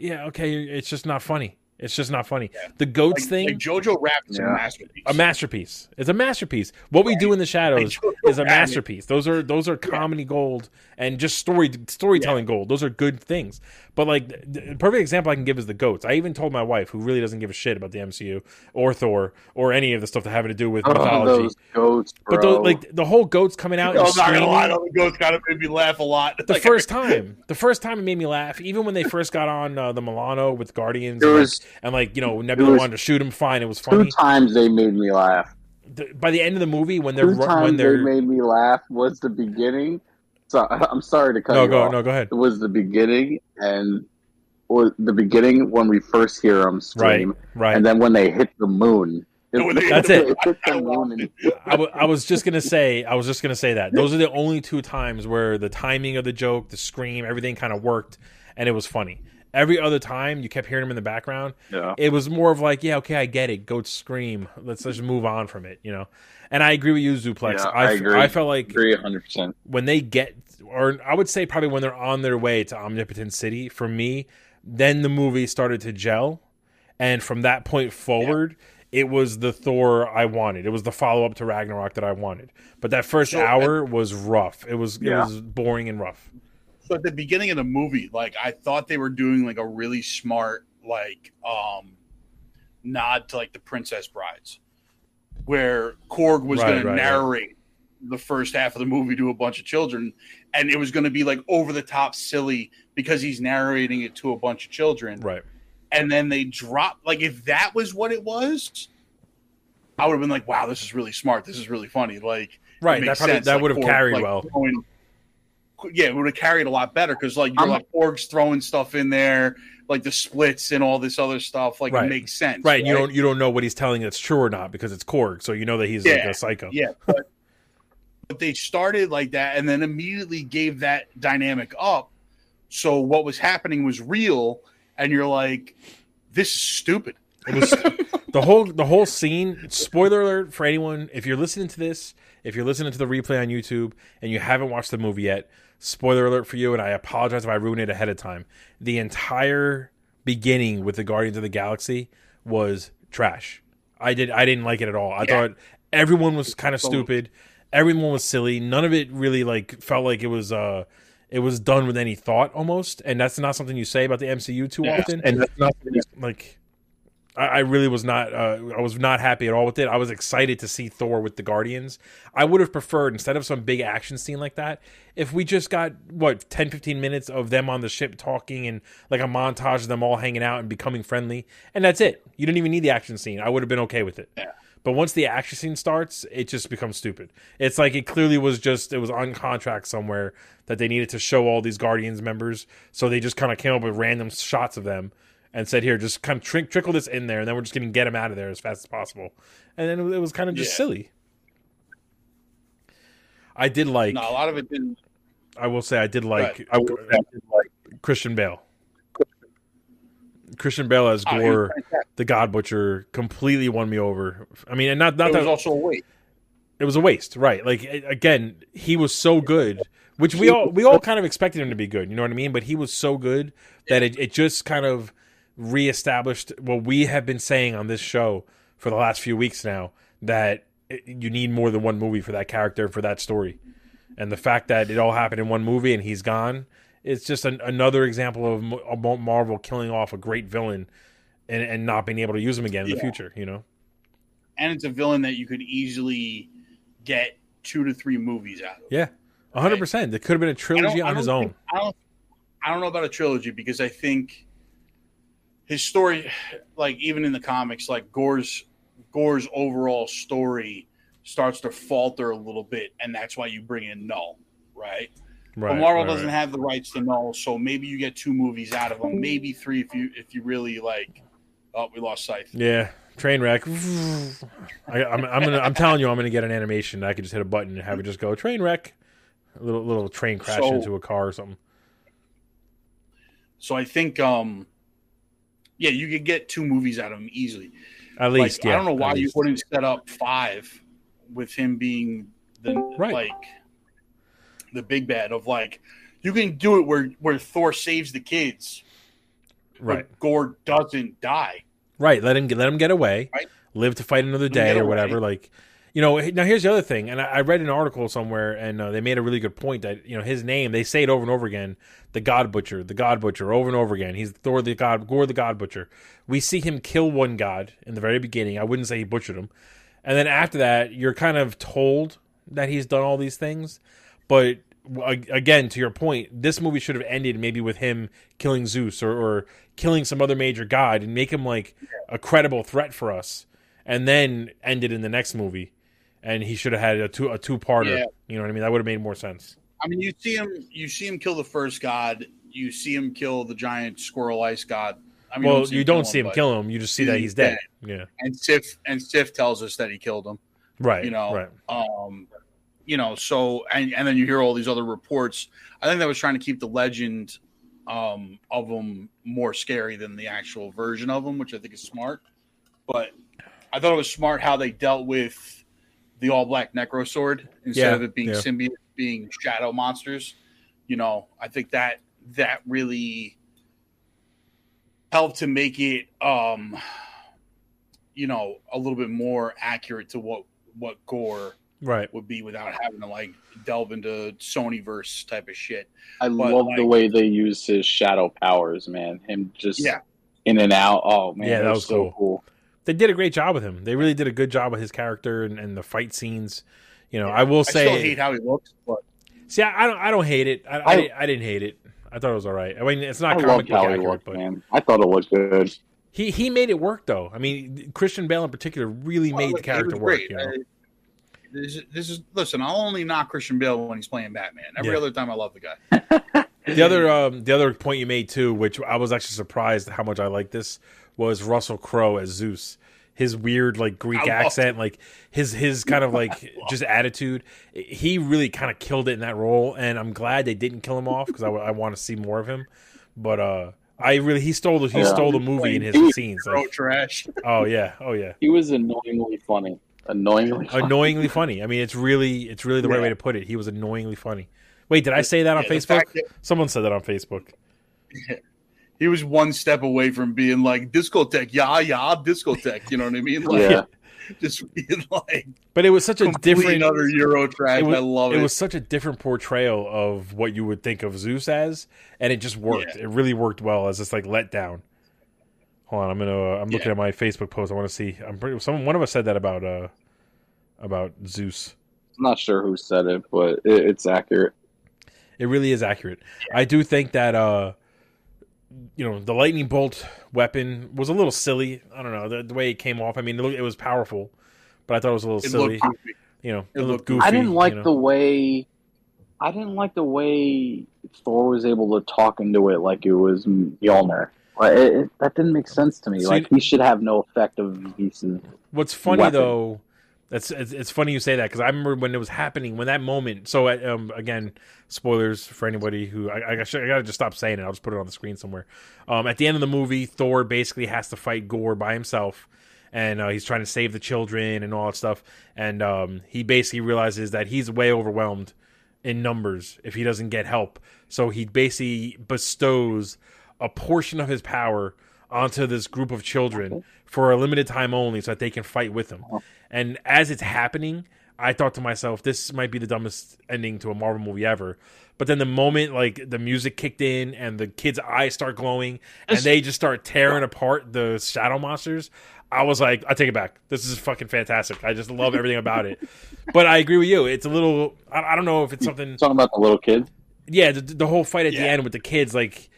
yeah, okay, it's just not funny. It's just not funny. Yeah. The goats Like, thing, like Jojo Rabbit is a masterpiece. a masterpiece. It's a masterpiece. What we do in the shadows Like, is a masterpiece. Those are those are comedy gold and just story storytelling gold. Those are good things. But like the perfect example I can give is the goats. I even told my wife, who really doesn't give a shit about the MCU or Thor or any of the stuff that having to do with Oh, mythology. those goats, bro. But those, like the whole goats coming out I'm not gonna lie, the goats kind of made me laugh a lot. The Like, first time, the first time it made me laugh. Even when they first got on uh, the Milano with Guardians, There and, was- like, and like you know Nebula wanted to shoot him. Fine, it was funny. two funny. times they made me laugh. The- by the end of the movie, when they're Two ru- when times they they're made me laugh was the beginning. So I'm sorry to cut no you go off. no go ahead. It was the beginning and or the beginning when we first hear them Right, scream, right. and then when they hit the moon. That's it. They hit I the loved moon and I, w- I was just gonna say I was just gonna say that those are the only two times where the timing of the joke, the scream, everything kind of worked, and it was funny. Every other time, you kept hearing him in the background. Yeah. It was more of like, yeah, okay, I get it. Go scream. Let's just move on from it, you know. And I agree with you, Zuplex. Yeah, I, I agree. I felt like Agree 100%. when they get, or I would say probably when they're on their way to Omnipotent City, for me, then the movie started to gel. And from that point forward, it was the Thor I wanted. It was the follow up to Ragnarok that I wanted. But that first hour was rough. It was it was boring and rough. So at the beginning of the movie, like I thought they were doing like a really smart like um nod to like the Princess Brides, where Korg was Right, going right, right. to narrate the first half of the movie to a bunch of children, and it was going to be like over the top silly because he's narrating it to a bunch of children, Right. and then they drop like if that was what it was. I would have been like, "Wow, this is really smart. This is really funny." Like, Right. That probably that like, would have carried like, well. throwing- yeah, it would have carried a lot better because like you're I'm- like Korg's throwing stuff in there, like the splits and all this other stuff. Like Right. it makes sense, Right. You don't you don't know what he's telling that's true or not because it's Korg, so you know that he's like a psycho. Yeah, but, but they started like that and then immediately gave that dynamic up. So what was happening was real, and you're like, this is stupid. It was the whole the whole scene. Spoiler alert for anyone if you're listening to this, if you're listening to the replay on YouTube and you haven't watched the movie yet. Spoiler alert for you, and I apologize if I ruined it ahead of time. The entire beginning with the Guardians of the Galaxy was trash. I did I didn't like it at all. I Yeah. thought everyone was kind of stupid. Everyone was silly. None of it really like felt like it was uh it was done with any thought almost, and that's not something you say about the MCU too Yeah. often And that's not like I, I really was not uh, I was not happy at all with it. I was excited to see Thor with the Guardians. I would have preferred instead of some big action scene like that, if we just got what 10 15 minutes of them on the ship talking and like a montage of them all hanging out and becoming friendly and that's it. You didn't even need the action scene. I would have been okay with it. Yeah. But once the action scene starts, it just becomes stupid. It's like it clearly was just it was on contract somewhere that they needed to show all these Guardians members, so they just kind of came up with random shots of them and said, "Here, just kind of trick, trickle this in there, and then we're just going to get him out of there as fast as possible." And then it was- kind of just Yeah. silly. I did like. No, a lot of it didn't. I will say I did like. I would have like Christian Bale. Christian Bale as Ah, Gorr, the God Butcher, completely won me over. I mean, and not not It that was also a waste. it was a waste, right? Like again, he was so good, which we all we all kind of expected him to be good. You know what I mean? But he was so good that it, it just kind of reestablished what we have been saying on this show for the last few weeks now that it, you need more than one movie for that character for that story, and the fact that it all happened in one movie and he's gone, it's just an, another example of of Marvel killing off a great villain. And, and not being able to use him again in the future, you know. And it's a villain that you could easily get two to three movies out of. Yeah, hundred percent. There could have been a trilogy on his don't own. think- I don't. I don't know about a trilogy because I think his story, like even in the comics, like Gorr's Gorr's overall story starts to falter a little bit, and that's why you bring in Knull, right? Right, but Marvel right, doesn't have the rights to Knull, so maybe you get two movies out of them, maybe three if you if you really like. Oh, we lost Scythe. Yeah, train wreck. I, I'm, I'm gonna. I'm telling you, I'm gonna get an animation. I could just hit a button and have it just go train wreck. A little little train crash So- into a car or something. So I think, um, yeah, you could get two movies out of him easily. At Like, least, yeah. I don't know why you wouldn't set up five with him being the Right. like the big bad of like you can do it where where Thor saves the kids, Right, but Gorr doesn't die. right. Let him. Let him get away. Right. Live to fight another day or away. whatever. Like, you know. Now here's the other thing, and I, I read an article somewhere, and uh, they made a really good point that you know his name. They say it over and over again. The God Butcher, the God Butcher, over and over again. He's Thor, the God, Gorr, the God Butcher. We see him kill one god in the very beginning. I wouldn't say he butchered him, and then after that, you're kind of told that he's done all these things, but again to your point this movie should have ended maybe with him killing zeus or, or killing some other major god and make him like a credible threat for us and then ended in the next movie and he should have had a two a two-parter Yeah. you know what i mean that would have made more sense I mean, you see him, you see him kill the first god. You see him kill the giant squirrel ice god. I mean, well see you don't see him but- kill him you just see that he's dead yeah And Sif and Sif tells us that he killed him. right you know right um you know so and and then you hear all these other reports i think that was trying to keep the legend um, of them more scary than the actual version of them, which I think is smart. But I thought it was smart how they dealt with the all black necro sword instead Yeah, of it being yeah. symbiote being shadow monsters. You know, I think that that really helped to make it um you know a little bit more accurate to what what Gorr Right. would be without having to like delve into Sony verse type of shit. I But, love the way they use his shadow powers, man. Him just Yeah. in and out. Oh man, Yeah, that, that was, was so cool. cool. They did a great job with him. They really did a good job with his character and, and the fight scenes. You know, I will I say, still hate how he looks, but see, I, I don't, I don't hate it. I, I, I- didn't- I didn't hate it. I thought it was all right. I mean, it's not I comic book how he accurate, looked, but man. I thought it looked good. he he made it work though. I mean, Christian Bale in particular really well, made the character work. You know? This, is- this is listen. I'll only knock Christian Bale when he's playing Batman. Every Yeah. other time, I love the guy. The other um, the other point you made too, which I was actually surprised how much I like this, was Russell Crowe as Zeus. His weird like Greek I loved accent, like his his kind of like just attitude. He really kind of killed it in that role, and I'm glad they didn't kill him off because I, want to see more of him. But uh, I really he stole the he Yeah. stole the movie in his He- scenes. Throw Like, trash. oh yeah, oh yeah, He was annoyingly funny. Annoyingly funny. annoyingly funny. I mean, it's really it's really the right way to put it. He was annoyingly funny. Wait, did I say that on Yeah, Facebook? that- Someone said that on Facebook. he was one step away from being like discotheque, yeah, yeah, discotheque. You know what I mean? Like, Yeah. just being like But it was such a different other Euro trash. it was, I love it. it was such a different portrayal of what you would think of Zeus as, and it just worked. Yeah. It really worked well as this like letdown. Hold on, I'm gonna. Uh, I'm looking Yeah. at my Facebook post. I want to see. I'm pretty. Some one of us said that about uh about Zeus. I'm not sure who said it, but it, it's accurate. It really is accurate. I do think that uh you know the lightning bolt weapon was a little silly. I don't know the, the way it came off. I mean, it, looked, it was powerful, but I thought it was a little it silly. goofy. you know, it, it looked looked- goofy. I didn't like you know. the way. I didn't like the way Thor was able to talk into it like it was Mjolnir. It, it, that didn't make sense to me. So like you- he should have no effect of decent. What's funny weapon. though, that's it's, it's funny you say that because I remember when it was happening when that moment. So uh, um, again, spoilers for anybody who I, I, I gotta just stop saying it. I'll just put it on the screen somewhere. Um, at the end of the movie, Thor basically has to fight Gorr by himself, and uh, he's trying to save the children and all that stuff. And um, he basically realizes that he's way overwhelmed in numbers if he doesn't get help. So he basically bestows a portion of his power onto this group of children for a limited time only so that they can fight with him. Oh. And as it's happening, I thought to myself, this might be the dumbest ending to a Marvel movie ever. But then the moment like the music kicked in and the kids' eyes start glowing and they just start tearing apart the shadow monsters, I was like, I take it back. This is fucking fantastic. I just love everything about it. But I agree with you. It's a little. I, I don't know if it's something. Talking about the little kids. Yeah, the, the whole fight at the end with the kids, like,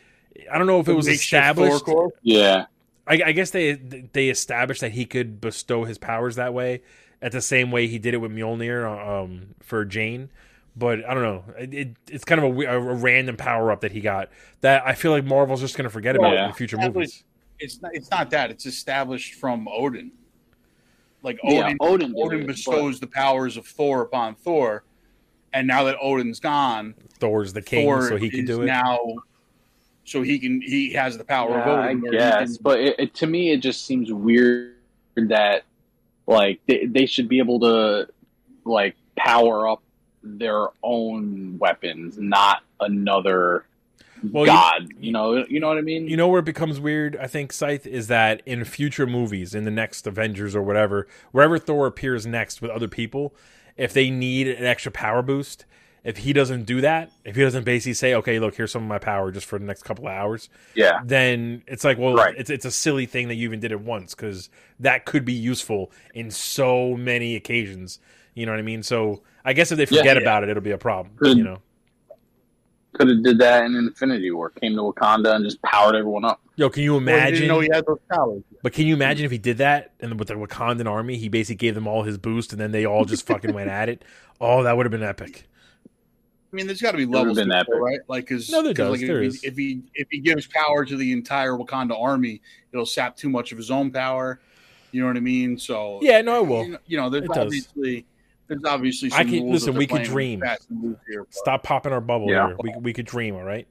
I don't know if it was Makeshift established. Thor Corps. Yeah, I, I guess they they established that he could bestow his powers that way, at the same way he did it with Mjolnir um, for Jane. But I don't know. It, it, it's kind of a, we- a, random power up that he got that I feel like Marvel's just going to forget about Yeah. in future movies. It's not. It's not that. It's established from Odin. Like yeah. Odin, Odin. it, bestows the powers of Thor upon Thor, and now that Odin's gone, Thor's the king, Thor so he can do it. now. So he can. He has the power of Yeah, Odin. I where he guess, can- but it, it, to me, it just seems weird that like they, they should be able to like power up their own weapons, not another Well, you- god. You, know, you know what I mean? You know where it becomes weird, I think, Scythe, is that in future movies, in the next Avengers or whatever, wherever Thor appears next with other people, if they need an extra power boost, if he doesn't do that, if he doesn't basically say, "Okay, look, here's some of my power just for the next couple of hours," yeah, then it's like, well, Right. it's it's a silly thing that you even did it once because that could be useful in so many occasions. You know what I mean? So I guess if they forget Yeah. about it, it'll be a problem. Good. You know? could have did that in Infinity War. Came to Wakanda and just powered everyone up. Yo, can you Well, he didn't imagine? know he had those powers. But can you imagine if he did that and with the Wakandan army, he basically gave them all his boost and then they all just fucking went at it? Oh, that would have been epic. I mean, there's got to be levels, been to it, epic. right? Like, because No, there does, like, there if, is. He, if he if he gives power to the entire Wakanda army, it'll sap too much of his own power. You know what I mean? So Yeah, no, it will. You know, you know, there's It does. obviously there's obviously some I can- rules listen, we could dream. fast and loose here, Stop popping our bubble Yeah. here. We we could dream, all right?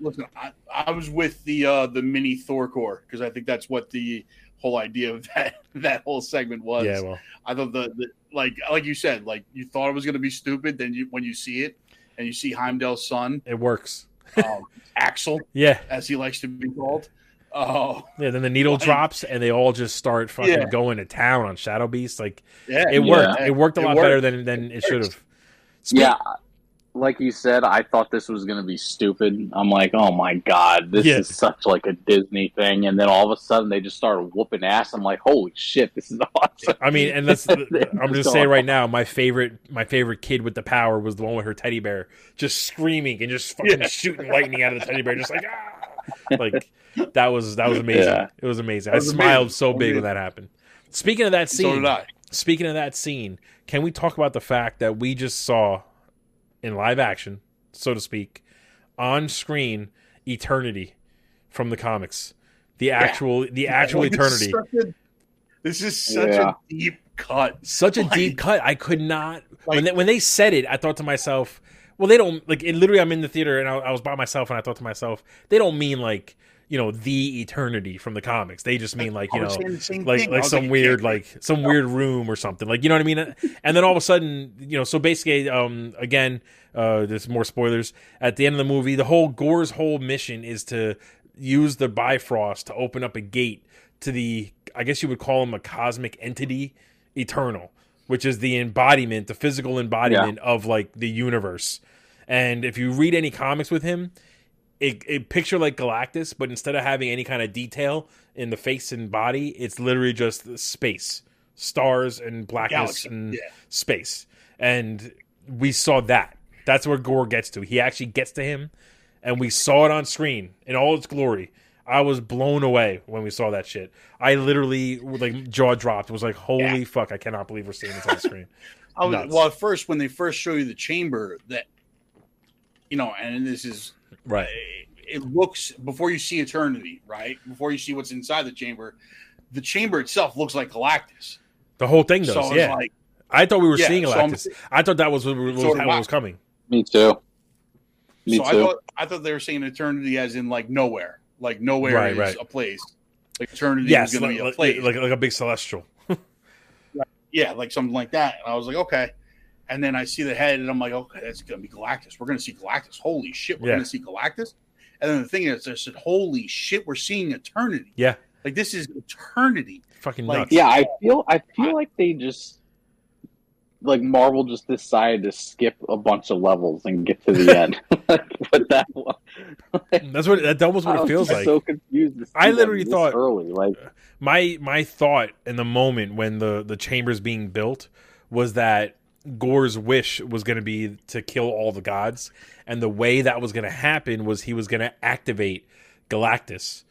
listen, I, I was with the uh the mini Thor Corps because I think that's what the whole idea of that that whole segment was. Yeah, well, I thought the, the like like you said, like you thought it was going to be stupid. Then you when you see it and you see Heimdall's son, it works. um, Axl, Yeah, as he likes to be called. Oh, yeah. Then the needle Like- drops, and they all just start fucking Yeah. going to town on Shadow Beast. Like yeah, it Yeah. worked. It worked a It lot worked. better than than it should have. Yeah, like you said, I thought this was gonna be stupid. I'm like, oh my god, this Yeah. is such like a Disney thing, and then all of a sudden they just started whooping ass. I'm like, holy shit, this is awesome. I mean, and that's I'm just saying right now, my favorite my favorite kid with the power was the one with her teddy bear, just screaming and just fucking Yeah. shooting lightning out of the teddy bear, just like ah, like that was that was amazing. Yeah. It was amazing. That I smiled amazing. so big Amazing. when that happened. Speaking of that so scene, I. speaking of that scene, can we talk about the fact that we just saw in live action, so to speak, on screen eternity from the comics. The actual the actual Like, eternity. a- This is such Yeah. a deep cut. Such a Like- deep cut. I could not when they, when they said it, I thought to myself, well they don't like it literally I'm in the theater and I, I was by myself and I thought to myself, they don't mean like you know the eternity from the comics. They just mean like you know the same like. Like some weird like some weird room or something. Like you know what I mean? And then all of a sudden you know so basically um again uh there's more spoilers. At the end of the movie the whole Gorr's whole mission is to use the Bifrost to open up a gate to the I guess you would call him a cosmic entity eternal which is the embodiment the physical embodiment of like the universe. And if you read any comics with him it, it picture like Galactus, but instead of having any kind of detail in the face and body, it's literally just space, stars and blackness Galaxy, and yeah. space. And we saw that. That's where Gorr gets to. He actually gets to him, and we saw it on screen in all its glory. I was blown away when we saw that shit. I literally like jaw dropped. Was like, holy fuck! I cannot believe we're seeing this on screen. I was, Nuts. well, at first, when they first show you the chamber, that you know, and this is right. it looks before you see eternity, right? Before you see what's inside the chamber, the chamber itself looks like Galactus. The whole thing does. so yeah, like I thought we were Yeah, seeing so I'm- Galactus. I thought that was what was, So how did it I. was coming. Me too. Me so too. I thought I thought they were saying eternity as in like nowhere, like nowhere Right, is right. a place. Like eternity Yes, is going like, to be a like, place. like like a big celestial. yeah, like something like that. And I was like, okay. And then I see the head, and I'm like, okay, that's going to be Galactus. We're going to see Galactus. Holy shit, we're Yeah. going to see Galactus. And then the thing is, I said, holy shit, we're seeing eternity. Yeah, Like this is eternity. fucking Like- nuts. Yeah, I feel I feel like they just like Marvel just decided to skip a bunch of levels and get to the end. but that one, That's what that almost what I it feels like. So confused. I literally thought- early, like my my thought in the moment when the the chamber's being built was that Gorr's wish was going to be to kill all the gods, and the way that was going to happen was he was going to activate Galactus,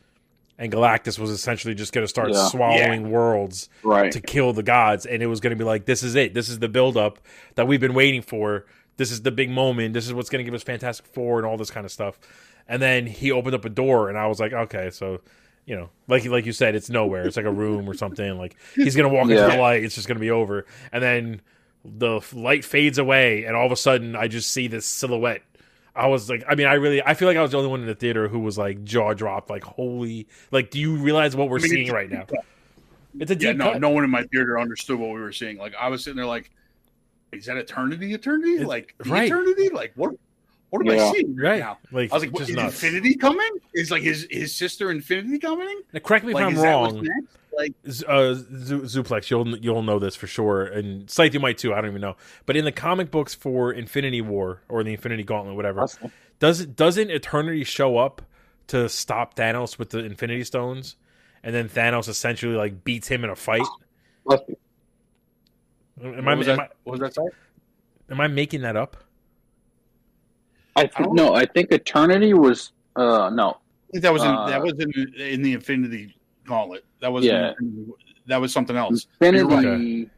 and Galactus was essentially just going to start Yeah. swallowing worlds right. to kill the gods, and it was going to be like, this is it, this is the buildup that we've been waiting for. This is the big moment. This is what's going to give us Fantastic Four and all this kind of stuff. And then he opened up a door, and I was like, okay, so you know, like like you said, it's nowhere. It's like a room or something. Like he's gonna walk into the light. It's just gonna be over, and then the light fades away, and all of a sudden, I just see this silhouette. I was like, I mean, I really, I feel like I was the only one in the theater who was like jaw dropped, like, holy, like, do you realize what we're I mean, seeing right now? It's a deep Yeah, no, cut. no one in my theater understood what we were seeing. Like I was sitting there, like, is that eternity? Eternity? It's- like the right. eternity? Like what? What am Yeah. I seeing right, right? now? Like, I was like, what, just is nuts. Infinity coming? Is like his his sister Infinity coming? Now, correct me if I'm is that what's wrong. Next? Like, uh, Zuplex, you'll you'll know this for sure, and Scythe you might too. I don't even know. But in the comic books for Infinity War or the Infinity Gauntlet, whatever, does doesn't Eternity show up to stop Thanos with the Infinity Stones, and then Thanos essentially like beats him in a fight? Am I, what was am that? I was that? Sorry? am I making that up? I I think don't- no. I think Eternity was uh no. I think that was in, Uh, that was in, in the Infinity Gauntlet. That was Yeah. that was something else. Infinity.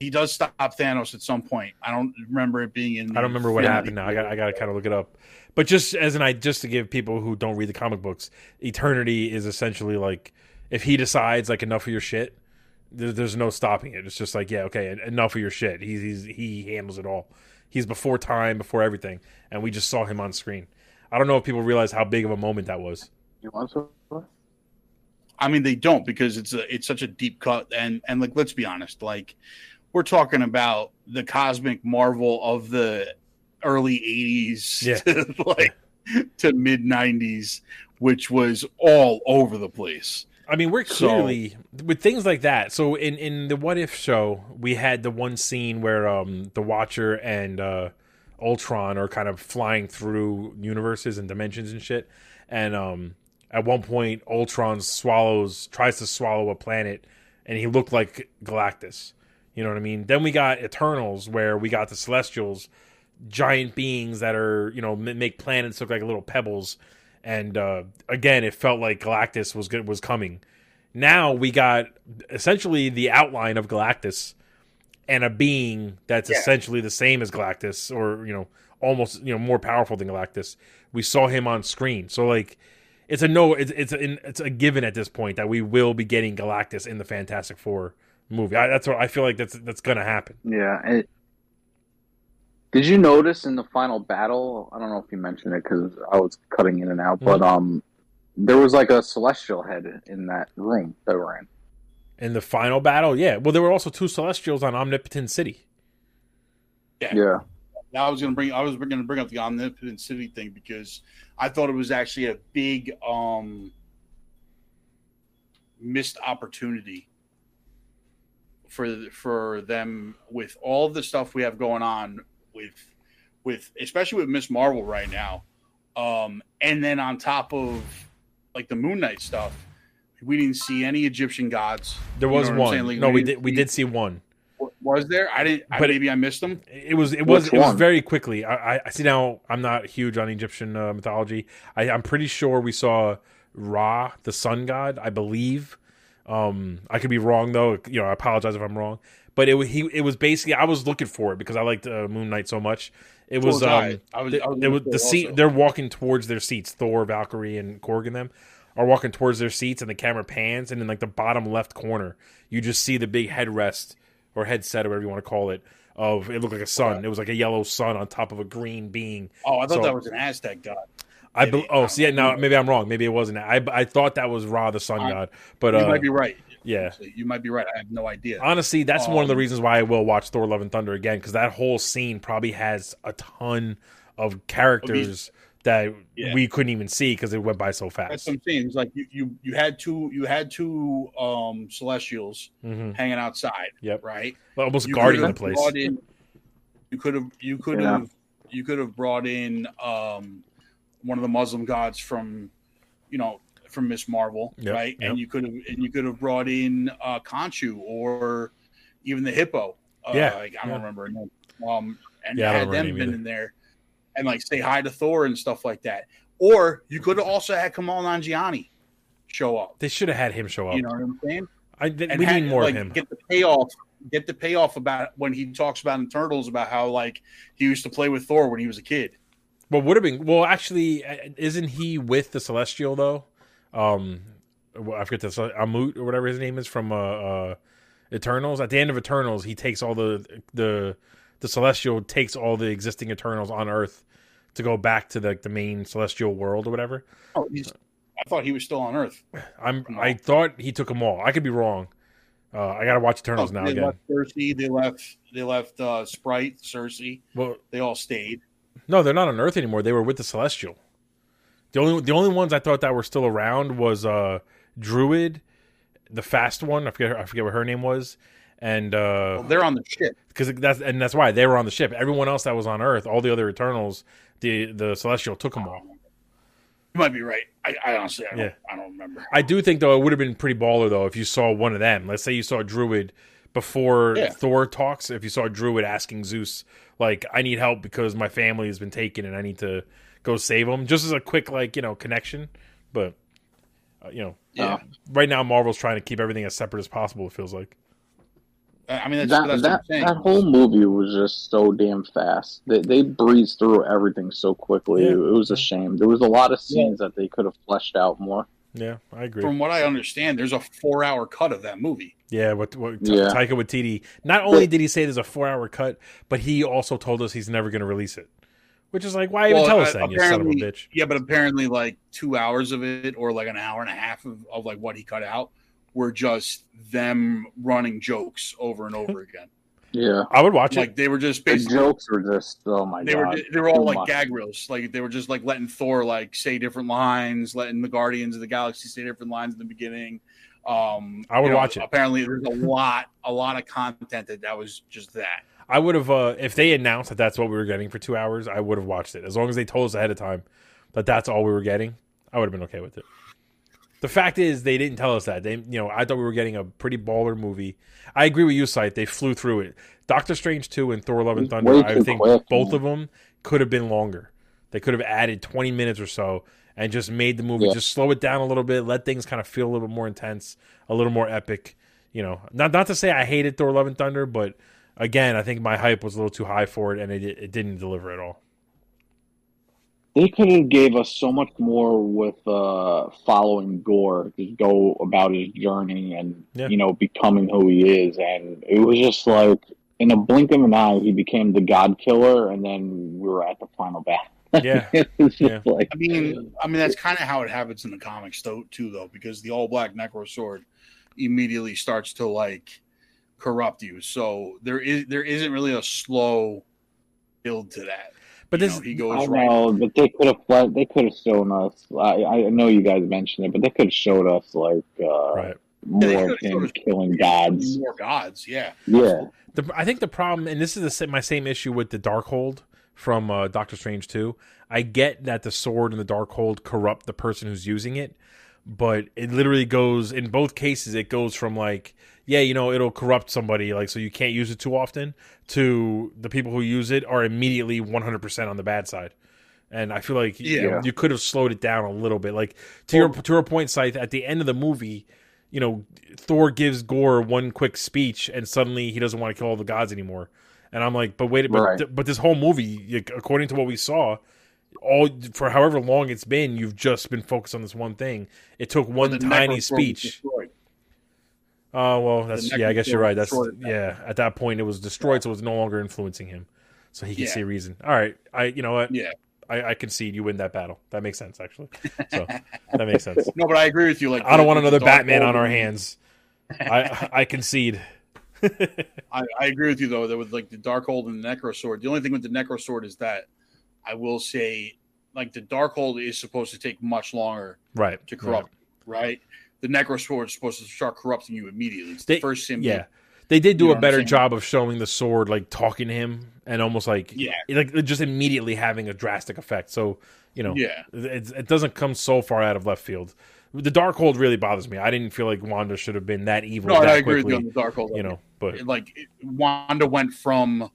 He does stop Thanos at some point. I don't remember it being in. I don't remember what happened now. I got I got to kind of look it up. But just as an I just to give people who don't read the comic books, Eternity is essentially like if he decides like enough of your shit, there, there's no stopping it. It's just like yeah, okay, enough of your shit. He's, he's he handles it all. He's before time, before everything, and we just saw him on screen. I don't know if people realize how big of a moment that was. You want to? I mean, they don't because it's a it's such a deep cut, and and like let's be honest, like we're talking about the cosmic marvel of the early '80s, Yeah. to like to mid '90s, which was all over the place. I mean, we're So- clearly with things like that. So in in the What If show, we had the one scene where um the Watcher and uh Ultron are kind of flying through universes and dimensions and shit. And um at one point Ultron swallows tries to swallow a planet and he looked like Galactus. You know what I mean? Then we got Eternals where we got the Celestials, giant beings that are, you know, make planets look like little pebbles and uh, again, it felt like Galactus was good, was coming. Now we got essentially the outline of Galactus and a being that's Yeah. essentially the same as Galactus, or you know, almost you know more powerful than Galactus. We saw him on screen, so like it's a no, it's it's a, it's a given at this point that we will be getting Galactus in the Fantastic Four movie. I, that's what I feel like that's that's gonna happen. Yeah. And did you notice in the final battle? I don't know if you mentioned it because I was cutting in and out, but um, there was like a celestial head in that room that we're in. In the final battle, yeah. Well, there were also two Celestials on Omnipotent City. Yeah. Now I was going to bring I was going to bring up the omnipotent city thing because I thought it was actually a big um missed opportunity for for them with all the stuff we have going on with with especially with Miss Marvel right now. Um and then on top of like the Moon Knight stuff, we didn't see any Egyptian gods. There You was know one. Like, no, we we- did we- did see one. Was there? I didn't I, But- maybe I missed them. It was it was Which it was very quickly. I, I- I see now. I'm not huge on Egyptian uh, mythology. I, I'm pretty sure we saw Ra, the sun god. I believe. Um, I could be wrong though. You know, I apologize if I'm wrong. But it wa- he it was basically I was looking for it because I liked uh, Moon Knight so much. It was was I. um I was- the, I was there was the seat. also. They're walking towards their seats. Thor, Valkyrie, and Korg and them are walking towards their seats, and the camera pans, and in like the bottom left corner, you just see the big headrest or headset or whatever you want to call it. Of it looked like a sun. It was like a yellow sun on top of a green being. Oh, I thought So- that was an Aztec god. I be, oh, see, yeah, now maybe I'm wrong. Maybe it wasn't. I I thought that was Ra, the sun I- god. But you uh, might be right. yeah, You might be right. I have no idea. honestly, that's one of the Um, reasons why I will watch Thor: Love and Thunder again because that whole scene probably has a ton of characters that Yeah. we couldn't even see because it went by so That's fast. what I'm saying. It's like you, you, you had two you had two um celestials hmm hanging outside. Yep. Right. Almost You guarding the place. in- you could have you could Yeah. have you could have brought in um one of the Muslim gods from you know from Miss Marvel, Yep, right? yep. And you could have and you could have brought in uh Khonshu or even the hippo. Uh, Yeah, like, I don't yeah. remember. Um, and Yeah, I had remember them her been either. in there and like say hi to Thor and stuff like that. Or you could have also had Kumail Nanjiani show up. They should have had him show up. You know what I'm saying? I, th- we had- need more like, of him. Get the payoff. Get the payoff about when he talks about in Eternals about how like he used to play with Thor when he was a kid. Well, would have been. Well, actually, uh, isn't he with the Celestial though? Um, I forget this Amut or whatever his name is from uh, uh, Eternals. At the end of Eternals, he takes all the the the Celestial takes all the existing Eternals on Earth to go back to the the main Celestial world or whatever. Oh. I thought he was still on Earth. I'm. I thought he took them all. I could be wrong. Uh, I gotta watch Eternals now Oh, they again. left Cersei. They left. They left uh, Sprite, Cersei. Well, They all stayed. No, they're not on Earth anymore. They were with the Celestial. The only the only ones I thought that were still around was uh Druig, the fast one. I forget her, I forget what her name was, and Well, uh they're on the ship. because that's and that's why they were on the ship. Everyone else that was on Earth, all the other Eternals, the the Celestial took them all. You might be right. I, I honestly, I don't, Yeah. I don't remember. I do think though it would have been pretty baller though if you saw one of them. Let's say you saw Druig before Yeah. Thor talks. If you saw Druig asking Zeus like, "I need help because my family has been taken and I need to go save them," just as a quick like you know connection. But uh, you know, Yeah, right now Marvel's trying to keep everything as separate as possible. It feels like. I I mean that's, that that's what that, I'm saying. that whole movie was just so damn fast. They, they breezed through everything so quickly. Yeah. It, was a shame. There was a lot of scenes that they could have fleshed out more. Yeah, I agree. From what I understand, there's a four-hour cut of that movie. Yeah, what, what Ta- Yeah. Taika Waititi. Not only did he say there's a four hour cut, but he also told us he's never going to release it. Which is like, why even Well, tell us uh, then, you son of a bitch? Yeah, but apparently, like two hours of it, or like an hour and a half of, of like what he cut out, were just them running jokes over and over again. Yeah. I would watch it. Like they were just The basically jokes were just oh my they god. were they were all too like much. gag reels. Like they were just like letting Thor like say different lines, letting the Guardians of the Galaxy say different lines in the beginning. Um, I would you know, watch it. Apparently, there's a lot a lot of content that that was just that. I would have uh, if they announced that that's what we were getting for two hours. I would have watched it as long as they told us ahead of time that that's all we were getting. I would have been okay with it. The fact is, they didn't tell us that. They, you know, I thought we were getting a pretty baller movie. I agree with you, Scythe. They flew through it. Doctor Strange two and Thor: Love and Thunder. I think quick, both man. of them could have been longer. They could have added twenty minutes or so and just made the movie Yeah. just slow it down a little bit, let things kind of feel a little bit more intense, a little more epic. You know, not not to say I hated Thor: Love and Thunder, but again, I think my hype was a little too high for it, and it it didn't deliver at all. They could have gave us so much more with uh, following Gorr, just go about his journey and Yeah. you know becoming who he is, and it was just like in a blink of an eye, he became the God Killer, and then we were at the final battle. Yeah. it was just Yeah. like I mean, I mean that's kind of how it happens in the comics, though, too, though, because the all black Necro Sword immediately starts to like corrupt you. So there is there isn't really a slow build to that. But this, know, he I goes right. know, but they could have fled, they could have shown us. I, I know you guys mentioned it, but they could have showed us like uh, right? they more of could've him us- killing gods. More gods, yeah. Yeah, The, I think the problem, and this is the, sa- my same issue with the Darkhold from uh, Doctor Strange 2. I get that the sword and the Darkhold corrupt the person who's using it, but it literally goes, in both cases, it goes from like, yeah, you know, it'll corrupt somebody, like, so you can't use it too often, to the people who use it are immediately 100% on the bad side. And I feel like you, Yeah. you could have slowed it down a little bit. Like, to your, to your point, Scythe, at the end of the movie, you know, Thor gives Gorr one quick speech, and suddenly he doesn't want to kill all the gods anymore. And I'm like, but wait, but Right. but this whole movie, like, according to what we saw, all for however long it's been, you've just been focused on this one thing. It took one tiny Necro Sword was speech. destroyed. Oh well, that's yeah. I guess you're right. That's yeah. At that point, it was destroyed, so it was no longer influencing him, so he can Yeah. see reason. All right, I you know what? Yeah. I, I concede you win that battle. That makes sense actually. So that makes sense. No, but I agree with you. Like I don't want another Batman on our hands. I I concede. I, I agree with you though that with like the Darkhold and the Necro Sword. The only thing with the Necro Sword is that I will say, like the Darkhold is supposed to take much longer right to corrupt, right? The Necro Sword is supposed to start corrupting you immediately. It's They- the first symbiote. Yeah, they did do You know a better job of showing the sword like talking to him and almost like Yeah. like just immediately having a drastic effect. So you know, Yeah. it, it doesn't come so far out of left field. The Darkhold really bothers me. I didn't feel like Wanda should have been that evil No, that I agree quickly. with you on the Darkhold. you know, but like it- Wanda went from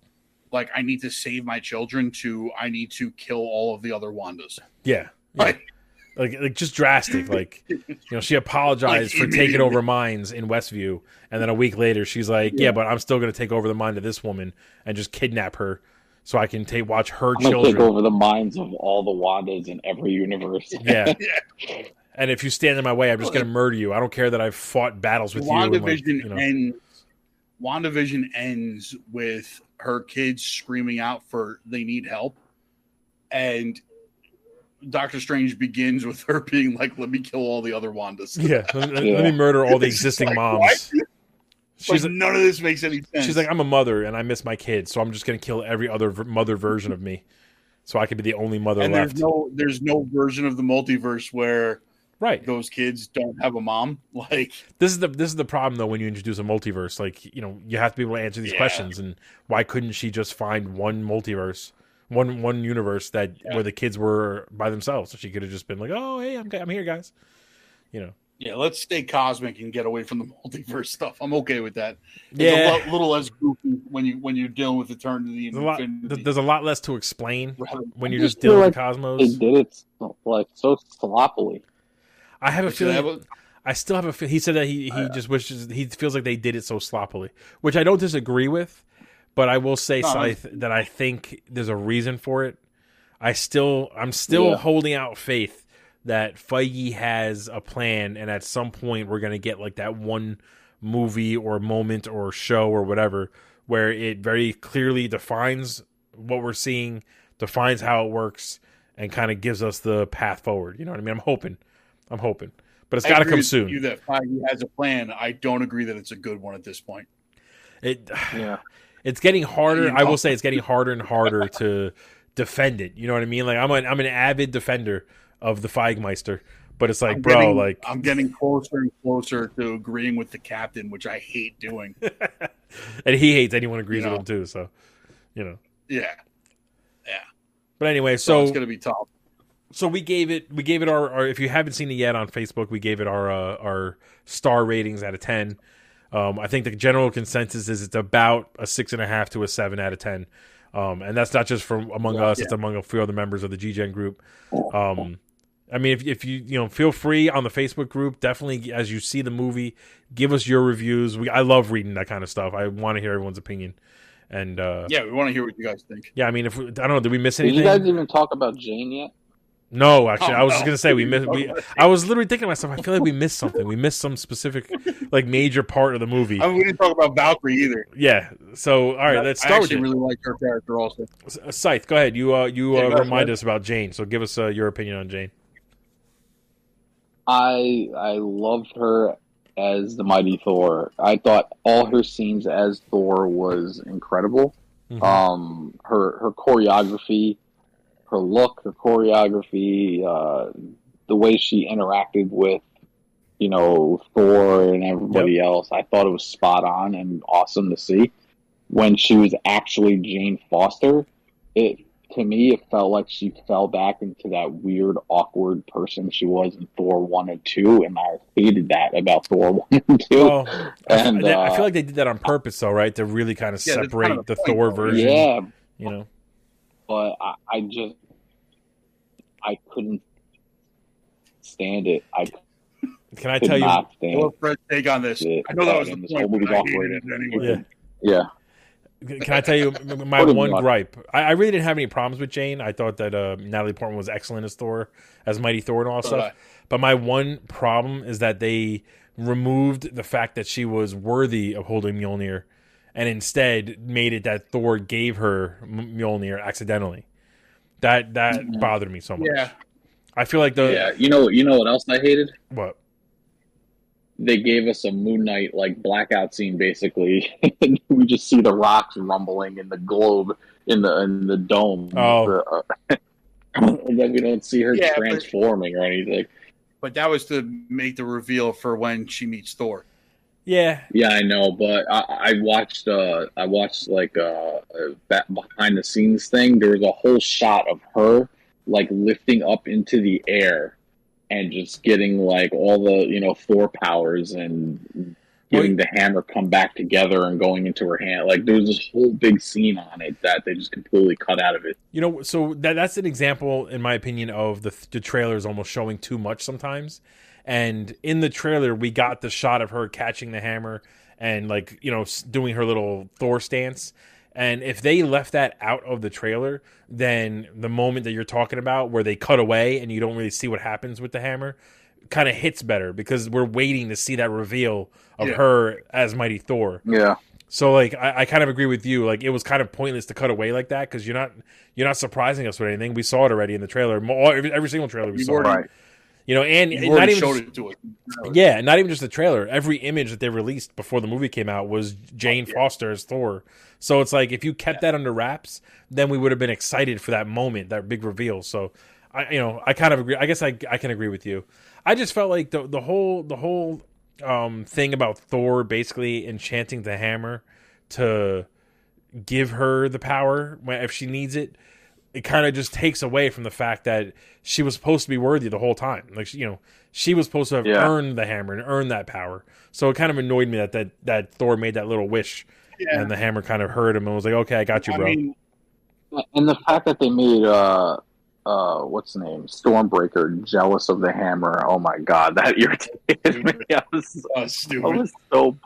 like I need to save my children to I need to kill all of the other Wandas. yeah, yeah. Like, like like just drastic. Like you know, she apologized Like, for taking over minds in Westview, and then a week later, she's like, "Yeah, but I'm still going to take over the mind of this woman and just kidnap her, so I can take watch her I'm gonna take children." over the minds of all the Wandas in every universe. Yeah, yeah. and if you stand in my way, I'm just going to murder you. I don't care that I've fought battles with you. And WandaVision like, you know, ends. WandaVision ends with her kids screaming out for they need help, and Doctor Strange begins with her being like, "Let me kill all the other Wandas." yeah, let, let- Yeah. let me murder all the existing like, moms. what? She's like, none of this makes any sense. She's like, I'm a mother and I miss my kids, so I'm just going to kill every other v- mother version of me, so I can be the only mother and left. there's no, there's no version of the multiverse where right. those kids don't have a mom. Like, This is the this is the problem though when you introduce a multiverse. Like you know you have to be able to answer these Yeah. questions, and why couldn't she just find one multiverse, one one universe that Yeah. where the kids were by themselves? So she could have just been like, oh hey, I'm I'm here, guys. You know. yeah, let's stay cosmic and get away from the multiverse stuff. I'm okay with that. It's Yeah. a lo- little less goofy when you when you're dealing with eternity and There's a lot. There's a lot less to explain rather- when I you're just just dealing feel with They cosmos. did it so- like so sloppily. I have a Which I feeling. have a- I still have a feel. He said that he, he uh, just wishes he feels like they did it so sloppily, which I don't disagree with. But I will say, No, Scythe, that I think there's a reason for it. I still, I'm still Yeah. holding out faith that Feige has a plan, and at some point we're gonna get like that one movie or moment or show or whatever where it very clearly defines what we're seeing, defines how it works, and kind of gives us the path forward. You know what I mean? I'm hoping, I'm hoping, but it's got to come with soon. You that Feige has a plan. I don't agree that it's a good one at this point. It Yeah. It's getting harder. You know? I will say it's getting harder and harder to defend it. You know what I mean? Like I'm an I'm an avid defender of the Feigmeister, but it's like, I'm bro, getting- like, I'm getting closer and closer to agreeing with the captain, which I hate doing. and he hates anyone agrees You with him too. So, you know. Yeah. Yeah, But anyway, so, so it's gonna be tough. so we gave it we gave it our, our if you haven't seen it yet on Facebook, we gave it our uh, our star ratings out of ten. Um, I think the general consensus is it's about a six and a half to a seven out of ten, um, and that's not just from among us; it's among a few other members of the GGen group. Um, I mean, if if you you know feel free on the Facebook group, definitely as you see the movie, give us your reviews. We I love reading that kind of stuff. I want to hear everyone's opinion, and uh, yeah. Yeah, we want to hear what you guys think. Yeah, I mean, if we, I don't know, did we miss anything? Did you guys even talk about Jane yet? No, actually, Oh, I was just gonna say we missed. We, I was literally thinking to myself, I feel like we missed something. We missed some specific, like major part of the movie. I mean, we didn't talk about Valkyrie either. Yeah. So, all right, let's start with actually it. really like her character also. Uh, Scythe, go ahead. You uh, you uh, go ahead, remind us about Jane. So, give us uh, your opinion on Jane. I I loved her as the mighty Thor. I thought all her scenes as Thor was incredible. Mhm. Um, her her choreography, her look, her choreography, uh, the way she interacted with you know Thor and everybody else. I thought it was spot on and awesome to see. When she was actually Jane Foster, it to me it felt like she fell back into that weird, awkward person she was in Thor one and two, and I hated that about Thor one and two. Well, I, and, I- I uh, feel like they did that on purpose, though, right? To really kind of Yeah, separate kind of the the point, Thor though, version. yeah, You know. but I, I just I couldn't stand it. I Can I tell you? not stand take on this? it. I know that was the And this point. whole movie's but I hated operated. it anyway. Yeah. Yeah, Can I tell you my one gripe? I, I really didn't have any problems with Jane. I thought that uh, Natalie Portman was excellent as Thor, as Mighty Thor, and all that So did stuff. But my one problem is that they removed the fact that she was worthy of holding Mjolnir, and instead made it that Thor gave her M- Mjolnir accidentally. That that Mhm. bothered me so much. Yeah, I feel like the yeah. You know, you know what else I hated? what They gave us a Moon Knight like blackout scene, basically. we just see the rocks rumbling in the globe in the in the dome. Oh. The, uh, and then we don't see her Yeah, but- transforming or anything. but that was to make the reveal for when she meets Thor. Yeah Yeah, I know, but I, I watched uh I watched like uh, a behind the scenes thing. There was a whole shot of her like lifting up into the air and just getting like all the you know four powers and getting the hammer come back together and going into her hand. Like there was this whole big scene on it that they just completely cut out of it. You know, so that that's an example, in my opinion, of the the trailers almost showing too much sometimes. And in the trailer, we got the shot of her catching the hammer and like you know doing her little Thor stance. And if they left that out of the trailer, then the moment that you're talking about, where they cut away and you don't really see what happens with the hammer, kind of hits better because we're waiting to see that reveal of Yeah. her as Mighty Thor. Yeah. So like I, I kind of agree with you. Like it was kind of pointless to cut away like that because you're not you're not surprising us with anything. We saw it already in the trailer. Every, every single trailer we saw. Right. You know, and You've not even showed just, it to us. yeah, not even just the trailer. Every image that they released before the movie came out was Jane Oh, yeah. Foster as Thor. So it's like if you kept that under wraps, then we would have been excited for that moment, that big reveal. So I, you know, I kind of agree. I guess I I can agree with you. I just felt like the the whole the whole um thing about Thor basically enchanting the hammer to give her the power if she needs it it kind of just takes away from the fact that she was supposed to be worthy the whole time like she- you know she was supposed to have Yeah. earned the hammer and earned that power so it kind of annoyed me that that, that thor made that little wish Yeah. and the hammer kind of hurt him and was like okay i got you I bro mean, And the fact that they made uh uh what's the name Stormbreaker jealous of the hammer. Oh my god, that irritated me. I was uh, stupid. I was so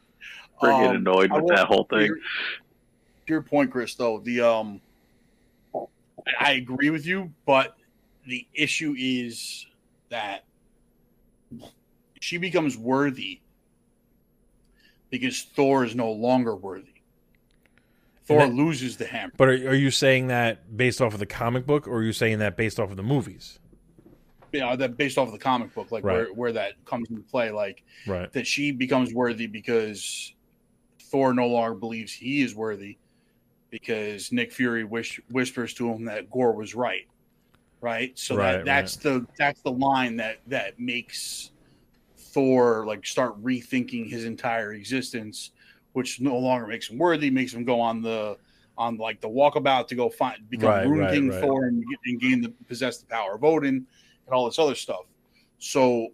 friggin' Um, annoyed I with will- that whole thing. your- your point, Chris, though, the um, I- agree with you, but the issue is that she becomes worthy because Thor is no longer worthy. Thor that- loses the hammer. But are, are you saying that based off of the comic book, or are you saying that based off of the movies? You know, that based off of the comic book, like Right. where, where that comes into play, like Right. that she becomes worthy because Thor no longer believes he is worthy because Nick Fury wish, whispers to him that Gorr was right. Right. So Right, that, that's the that's the line that that makes Thor like start rethinking his entire existence, which no longer makes him worthy, makes him go on the on like the walkabout to go find become Right, Rune right, King right. Thor and, and gain the possess the power of Odin and all this other stuff. So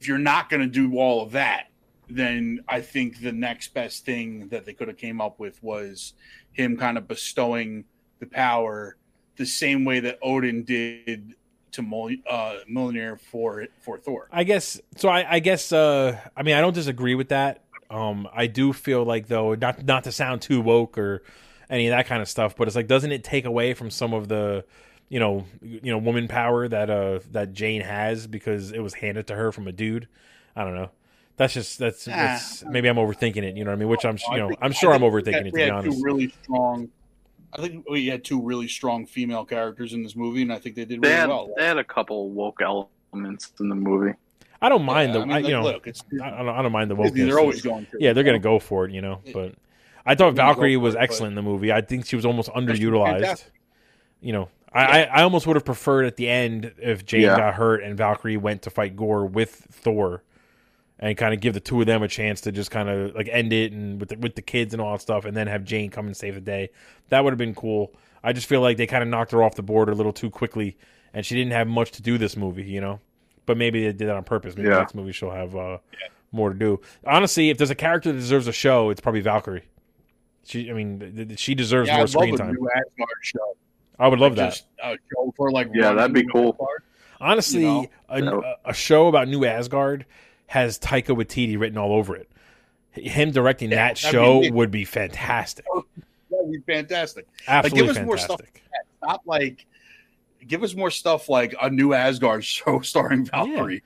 if you're not going to do all of that, then I think the next best thing that they could have came up with was him kind of bestowing the power the same way that Odin did to Mol- uh, Mjolnir for for Thor. I guess so. I, I guess. Uh, I mean, I don't disagree with that. Um, I do feel like though, not not to sound too woke or any of that kind of stuff, but it's like, doesn't it take away from some of the, you know, you know, woman power that uh that Jane has because it was handed to her from a dude? I don't know. That's just that's, Nah. that's maybe I'm overthinking it. You know what I mean? Which I'm I you know think- I'm sure I'm overthinking it to be honest. Two really strong. I think we had two really strong female characters in this movie, and I think they did They really had, well. they had a couple woke elements in the movie. I don't mind Yeah, the I mean, I, you like, know look, it's I, I don't, I don't mind the Disney, wokeness. they're always going to. yeah, they're gonna go for it, you know. But I thought They're gonna go Valkyrie was excellent in the movie. I think she was almost underutilized. fantastic. You know, I, I, I almost would have preferred at the end if Jane Yeah. got hurt and Valkyrie went to fight Gorr with Thor, and kind of give the two of them a chance to just kind of like end it and with the, with the kids and all that stuff, and then have Jane come and save the day. That would have been cool. I just feel like they kind of knocked her off the board a little too quickly, and she didn't have much to do this movie. You know, but maybe they did that on purpose. Maybe Yeah. next movie she'll have uh, more to do. Honestly, if there's a character that deserves a show, it's probably Valkyrie. She, I mean, th- th- she deserves Yeah, more I'd love screen a time. new Asgard show. I would love that. Just a show for like Yeah, that'd be cool. Asgard. Honestly, you know? a, a show about New Asgard has Taika Waititi written all over it. Him directing Yeah, that show be- would be fantastic. That'd be fantastic. Absolutely us more stuff. fantastic. Not like give us more stuff like a new Asgard show starring Valkyrie.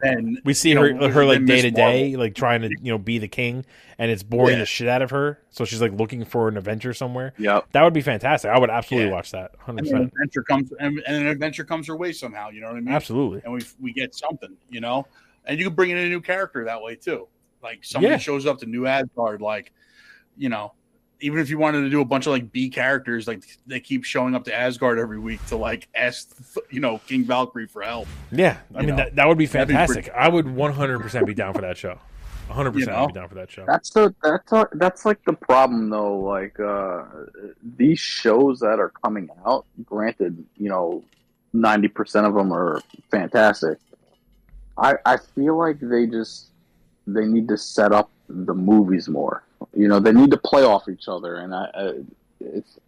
Then We see her know, her like day to day, like trying to you know be the king, and it's boring Yeah. the shit out of her. So she's like looking for an adventure somewhere. Yep. That would be fantastic. I would absolutely Yeah. watch that. Hundred And an percent. adventure comes and, and an adventure comes her way somehow. You know what I mean? Absolutely. And we we get something. You know, and you can bring in a new character that way too. Like somebody Yeah. shows up to New Asgard, like you know. Even if you wanted to do a bunch of like B characters, like they keep showing up to Asgard every week to like ask, you know, King Valkyrie for help. Yeah, I You mean that, that would be that'd be fantastic. I would one hundred percent be down for that show. One hundred percent be down for that show. That's the that's a, that's like the problem though. Like uh, these shows that are coming out, granted, you know, ninety percent of them are fantastic. I I feel like they just they need to set up the movies more. You know, they need to play off each other, and I, I it's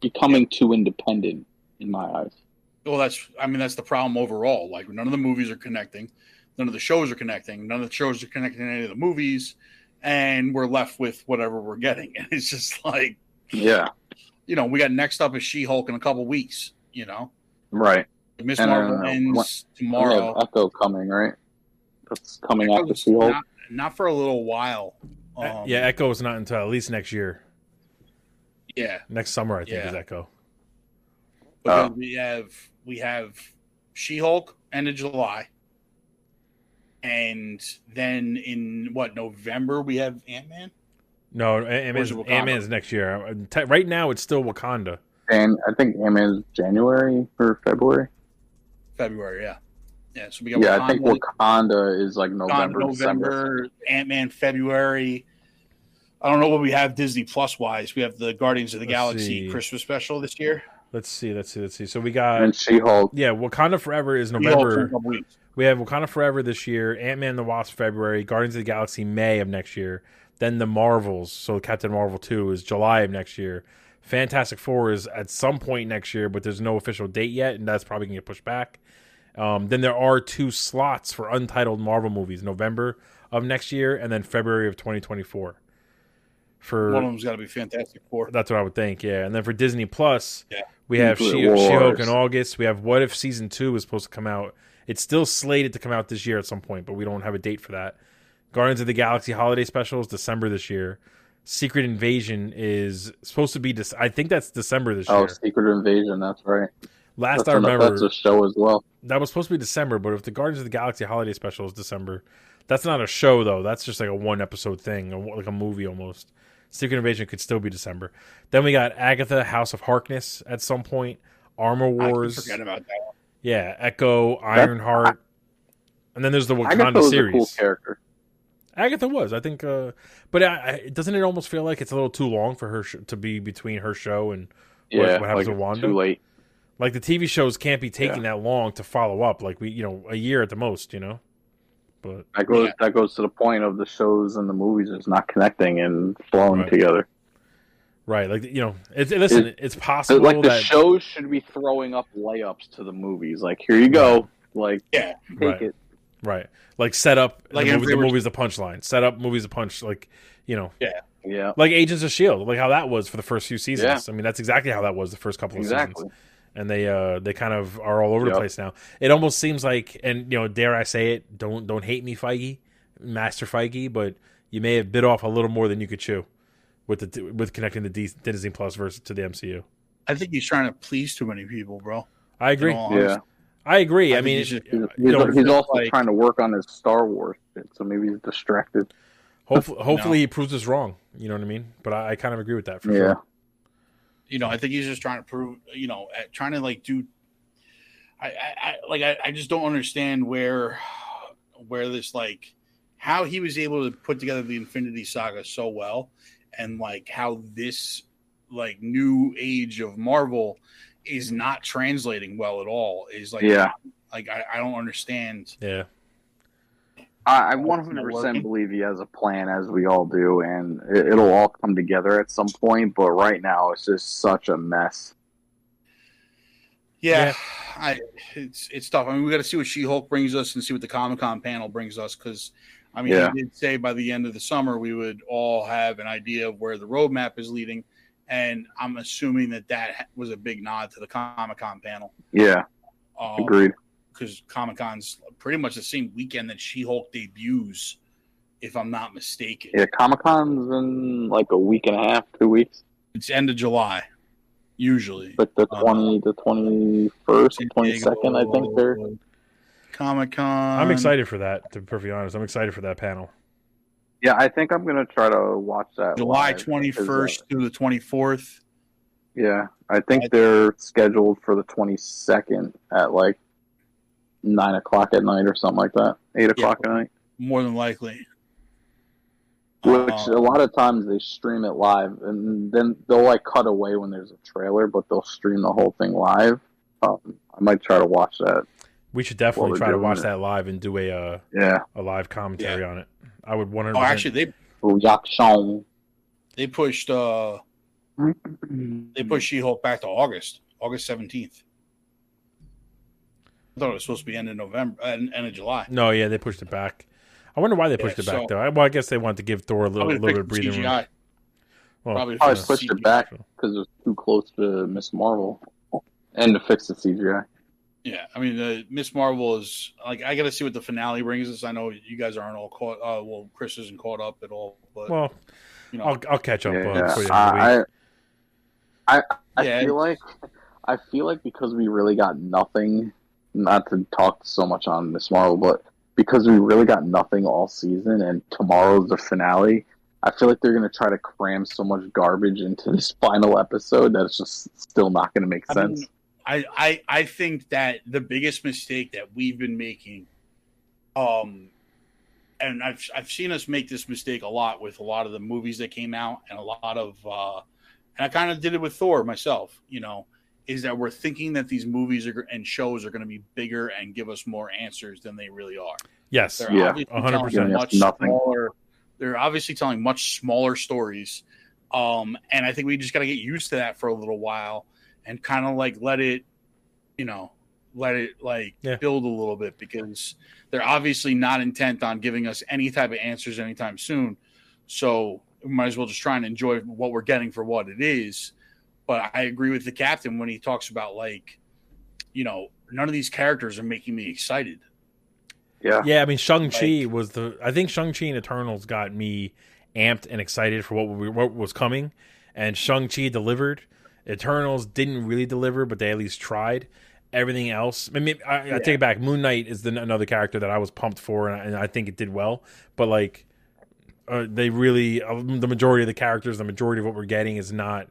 becoming too independent in my eyes. Well, that's I mean that's the problem overall. Like none of the movies are connecting, none of the shows are connecting, none of the shows are connecting to any of the movies, and we're left with whatever we're getting. And it's just like Yeah, you know we got next up is She Hulk in a couple weeks. You know, right. Miss Marvel uh, ends what- tomorrow. We have Echo coming, right? That's coming after Echo's She-Hulk. Not, not for a little while. Um, Uh, yeah, Echo is not until at least next year. yeah. Next summer, I think Yeah. is Echo. Because Oh. we have we have She Hulk end of July, and then in what November we have Ant Man. No, Ant-Man's, it Wakanda? Ant-Man's next year. Uh, Right now, it's still Wakanda. And I think Ant-Man's January or February. February, yeah, yeah. So we got Yeah, I think Wakanda, Wakanda is like November, December. November, Ant Man, February. I don't know what we have Disney Plus wise. We have the Guardians of the Let's Galaxy see. Christmas special this year. Let's see, let's see, let's see. So we got And She-Hulk. yeah, Wakanda Forever is She-Hulk's in a November. We have Wakanda Forever this year, Ant Man the Wasp February, Guardians of the Galaxy May of next year. Then the Marvels, so Captain Marvel 2 is July of next year. Fantastic Four is at some point next year, but there's no official date yet, and that's probably going to get pushed back. Um, then there are two slots for untitled Marvel movies November of next year and then February of 2024. For One of them's got to be Fantastic Four. that's what I would think, yeah. And then for Disney Plus, Yeah. we have She Hulk in August. We have What If season two is supposed to come out. It's still slated to come out this year at some point, but we don't have a date for that. Guardians of the Galaxy holiday special is December this year. Secret Invasion is supposed to be. Dec- I think that's December this Oh, year. Oh, Secret Invasion. That's right. Last that's I a- remember, that's a show as well. that was supposed to be December. But if the Guardians of the Galaxy Holiday Special is December, that's not a show though. That's just like a one episode thing, like a movie almost. Secret Invasion could still be December. Then we got Agatha, House of Harkness at some point. Armor I keep Wars, about that. one. yeah, Echo, Ironheart, and then there's the Agatha Wakanda was series. a cool character. Agatha was, I think, uh, but I, I, doesn't it almost feel like it's a little too long for her sh- to be between her show and What- Yeah, what happens like to Wanda? too late. like the TV shows can't be taking that long to follow up, like we, you know, a year at the most, you know. But That goes Yeah. that goes to the point of the shows and the movies is not connecting and flowing Right. together. right, like you know, it's listen, it's So, possible like the that shows should be throwing up layups to the movies. Like here you go, like Yeah. take Right. it. Right, like set up Like the, movie, they the movie's the punchline, set up movies the punch, like you know, Yeah, Yeah. like Agents of Shield, like how that was for the first few seasons. Yeah. I mean, that's exactly how that was the first couple of exactly. seasons. and they uh they kind of are all over the place now. It almost seems like, and you know, dare I say it, don't don't hate me, Feige, Master Feige, but you may have bit off a little more than you could chew with the with connecting the D- Disney Plus versus to the MCU. I think he's trying to please too many people, bro. I agree. Yeah, honesty. I agree. I, I mean, he's just- he's, you he's, know, he's also like- trying to work on his Star Wars shit, so maybe he's distracted. hopefully, hopefully he proves us wrong. You know what I mean? But I, I kind of agree with that for Yeah, sure. You know, I think he's just trying to prove, you know, trying to like do. I, I, I like I, I just don't understand where, where this like, how he was able to put together the Infinity Saga so well, and like how this like new age of Marvel is not translating well at all. Is like, Yeah. like I, I don't understand. Yeah, I, I It's 100 not percent working. believe he has a plan, as we all do, and it, it'll all come together at some point. But right now, it's just such a mess. Yeah, Yeah. I it's it's tough. I mean, we got to see what She Hulk brings us and see what the Comic Con panel brings us because, I mean, Yeah. he did say by the end of the summer we would all have an idea of where the roadmap is leading, and I'm assuming that that was a big nod to the Comic Con panel. Yeah, Um, agreed. Because Comic Con's pretty much the same weekend that She Hulk debuts, if I'm not mistaken. Yeah, Comic Con's in like a week and a half, two weeks. It's end of July, usually. Like the Uh, twenty, the twenty first, twenty second. I think they're. Comic Con. I'm excited for that. To be perfectly honest, I'm excited for that panel. Yeah, I think I'm gonna try to watch that. July live, twenty 'cause, uh, through the twenty fourth. Yeah, I think I- they're scheduled for the twenty second at like nine o'clock at night or something like that. Eight o'clock at night. more than likely. Which Uh, a lot of times they stream it live, and then they'll like cut away when there's a trailer, but they'll stream the whole thing live. Um, I might try to watch that. We should definitely try to watch it. that live and do a uh, Yeah. a live commentary on it. I would 100. oh, actually, they Reaction. they pushed uh they pushed She Hulk back to August, August seventeenth. I thought it was supposed to be end of November, uh, end of July. No, yeah, they pushed it back. I wonder why they pushed Yeah, it back so- though. I, well, I guess they wanted to give Thor a little, little bit of fixed breathing room. Well, Probably Probably fixed pushed CGI. it back because it was too close to Miss Marvel, and to fix the CGI. Yeah, I mean, uh, Miss Marvel is like I got to see what the finale brings us. I know you guys aren't all caught. Uh, well, Chris isn't caught up at all, but well, you know, I'll I'll catch up uh, Yeah, before the end of the I. I, I Yeah, feel like I feel like because we really got nothing. Not to talk so much on Miss Marvel, but because we really got nothing all season, and tomorrow's the finale. I feel like they're gonna try to cram so much garbage into this final episode that it's just still not gonna make I sense. mean, I, I I think that the biggest mistake that we've been making, um, and I've I've seen us make this mistake a lot with a lot of the movies that came out and a lot of, uh, and I kind of did it with Thor myself. You know, is that we're thinking that these movies are, and shows are going to be bigger and give us more answers than they really are. Yes, They're Yeah, obviously 100%. telling much nothing. smaller. They're obviously telling much smaller stories, um, and I think we just got to get used to that for a little while and kind of like let it, you know, let it like Yeah. build a little bit because they're obviously not intent on giving us any type of answers anytime soon. So we might as well just try and enjoy what we're getting for what it is. But I agree with the captain when he talks about like, you know, none of these characters are making me excited. yeah, yeah. I mean, Shang Chi was the. I think Shang Chi and Eternals got me amped and excited for what we, what was coming, and Shang Chi delivered. Eternals didn't really deliver, but they at least tried. Everything else, I mean, I, I take it back. Moon Knight is the, another character that I was pumped for, and I, and I think it did well. But like, uh, they really, uh, the majority of the characters, the majority of what we're getting is not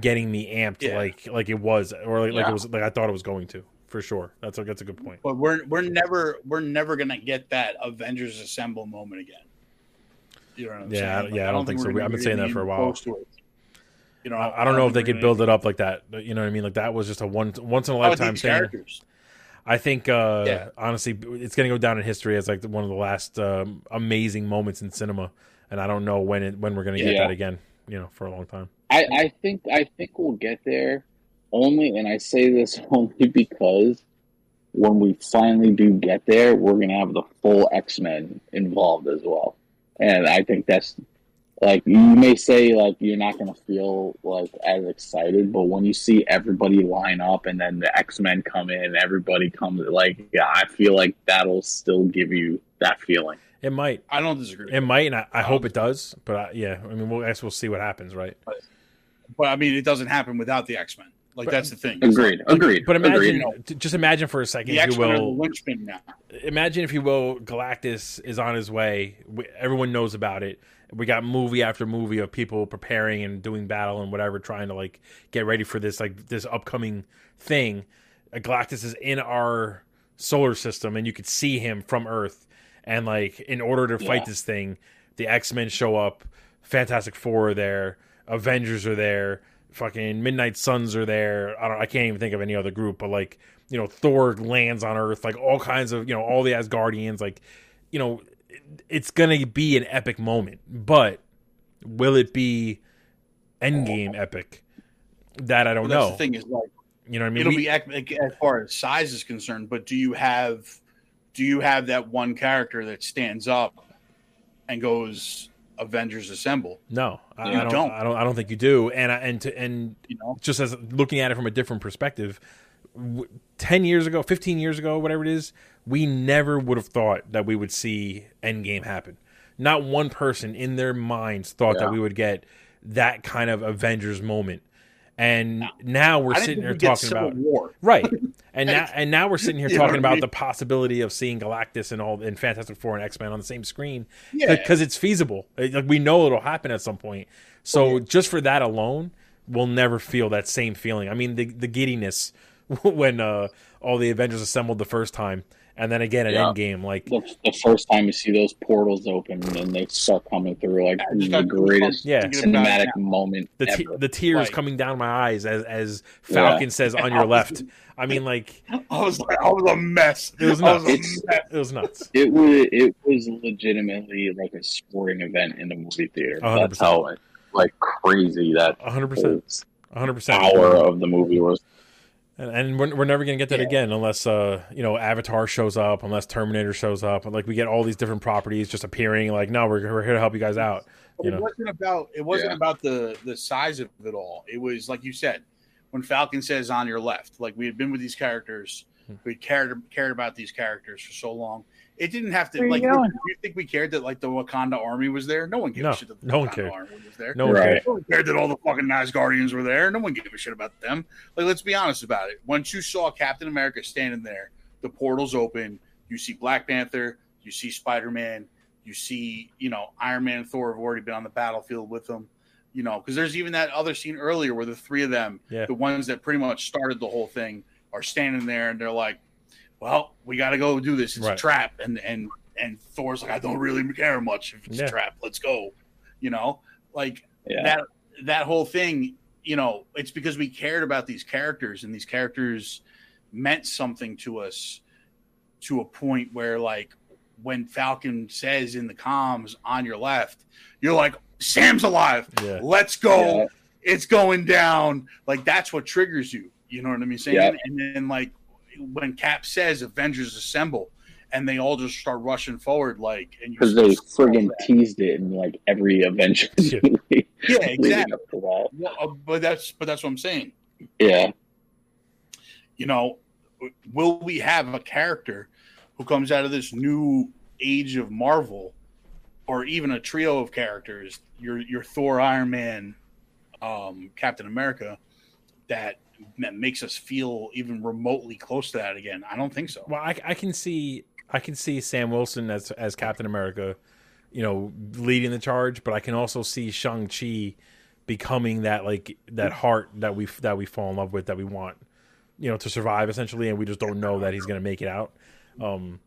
getting me amped Yeah. like like it was, or like, like it was like I thought it was going to. For sure, that's a that's a good point. But we're we're never we're never gonna get that Avengers Assemble moment again. You know Yeah, saying? yeah, I don't think so. we're We- I've been saying that for a while. it. You know, I, I don't know if they could build it up like that. You know what I mean? Like that was just a one once in a Oh, lifetime thing. characters. I think uh, Yeah. honestly, it's going to go down in history as like one of the last um, amazing moments in cinema, and I don't know when it, when we're going to get Yeah. that again. You know, for a long time. I, I think I think we'll get there only, and I say this only because when we finally do get there, we're gonna have the full X Men involved as well, and I think that's like you may say like you're not gonna feel like as excited, but when you see everybody line up and then the X Men come in, everybody comes like yeah, I feel like that'll still give you that feeling. It might, I don't disagree. it might, and I, I Um, hope it does. But I, yeah, I mean, we'll, I guess we'll see what happens, right? but I mean, it doesn't happen without the X Men. Like But- that's the thing. Agreed, agreed. But imagine, agreed. just imagine for a second, The if X you Men are the will, now. imagine if you will, Galactus is on his way. Everyone knows about it. We got movie after movie of people preparing and doing battle and whatever, trying to like get ready for this like this upcoming thing. Uh, Galactus is in our solar system, and you could see him from Earth. And like, in order to fight Yeah. this thing, the X Men show up. Fantastic Four are there. Avengers are there. Fucking Midnight Suns are there. I don't. I can't even think of any other group, but like you know, Thor lands on Earth. Like all kinds of you know, all the Asgardians. Like you know, it- it's gonna be an epic moment, but will it be Endgame epic? That I don't that's know. the thing is like You know what I mean? it'll We- be as far as size is concerned. But do you have do you have that one character that stands up and goes Avengers Assemble? no, I, I don't, don't. I don't. I don't think you do. And I- and to, and You know, just as looking at it from a different perspective, w- 10 years ago, 15 years ago, whatever it is, we never would have thought that we would see Endgame happen. Not one person in their minds thought Yeah. that we would get that kind of Avengers moment. And now we're sitting here talking about War. right, and now and now we're sitting here talking what I about mean? the possibility of seeing Galactus and all and Fantastic Four and X Men on the same screen Yeah. because it's feasible. Like we know it'll happen at some point. So just for that alone, we'll never feel that same feeling. I mean, the the giddiness when uh, all the Avengers assembled the first time, and then again at Yeah. Endgame, like the, the first time you see those portals open and they start coming through, like the greatest Yeah. thinking about it cinematic now. moment the te- ever. the tears Like- coming down my eyes as as Yeah. Falcon says on your left. I mean, like I was like, I was a mess. It was I was a nuts. mess. it was nuts. it was it was legitimately like a sporting event in the movie theater. A hundred That's how like crazy that hundred percent, hundred percent. hour of the movie was. And, and we're, we're never gonna get that Yeah. again unless uh you know Avatar shows up, unless Terminator shows up, and like we get all these different properties just appearing. Like, no, we're, we're here to help you guys out. You it know. wasn't about it wasn't Yeah. about the the size of it all. It was like you said, when Falcon says on your left, like we had been with these characters, Hmm. we had cared cared about these characters for so long. It didn't have to Where you like. going? Do you think we cared that like the Wakanda army was there? No one gave No, a shit that the no one Wakanda cared. army was there. No one Right. cares. No one cared that all the fucking Asgardians were there. No one gave a shit about them. Like, let's be honest about it. Once you saw Captain America standing there, the portals open. You see Black Panther. You see Spider Man. You see, you know, Iron Man and Thor have already been on the battlefield with them. You know, because there's even that other scene earlier where the three of them, Yeah. the ones that pretty much started the whole thing, are standing there and they're like, "Well, we got to go do this. It's Right. a trap." And and and Thor's like, "I don't really care much if it's Yeah. a trap. Let's go." You know, like Yeah, that that whole thing you know it's because we cared about these characters and these characters meant something to us to a point where like when falcon says in the comms on your left you're like sam's alive Yeah. let's go Yeah. it's going down like that's what triggers you you know what i mean saying Yeah. and then like when cap says avengers assemble and they all just start rushing forward like because they just- friggin' teased it in like every Avengers Yeah. movie. yeah exactly that. well, uh, but that's but that's what i'm saying Yeah, you know, will we have a character who comes out of this new age of Marvel or even a trio of characters, your your Thor, Iron Man, um, Captain America, that that makes us feel even remotely close to that again. I don't think so. Well, I, I can see I can see Sam Wilson as as Captain America, you know, leading the charge, but I can also see Shang Chi becoming that like that heart that we that we fall in love with that we want, you know, to survive essentially, and we just don't know that he's going to make it out. Um,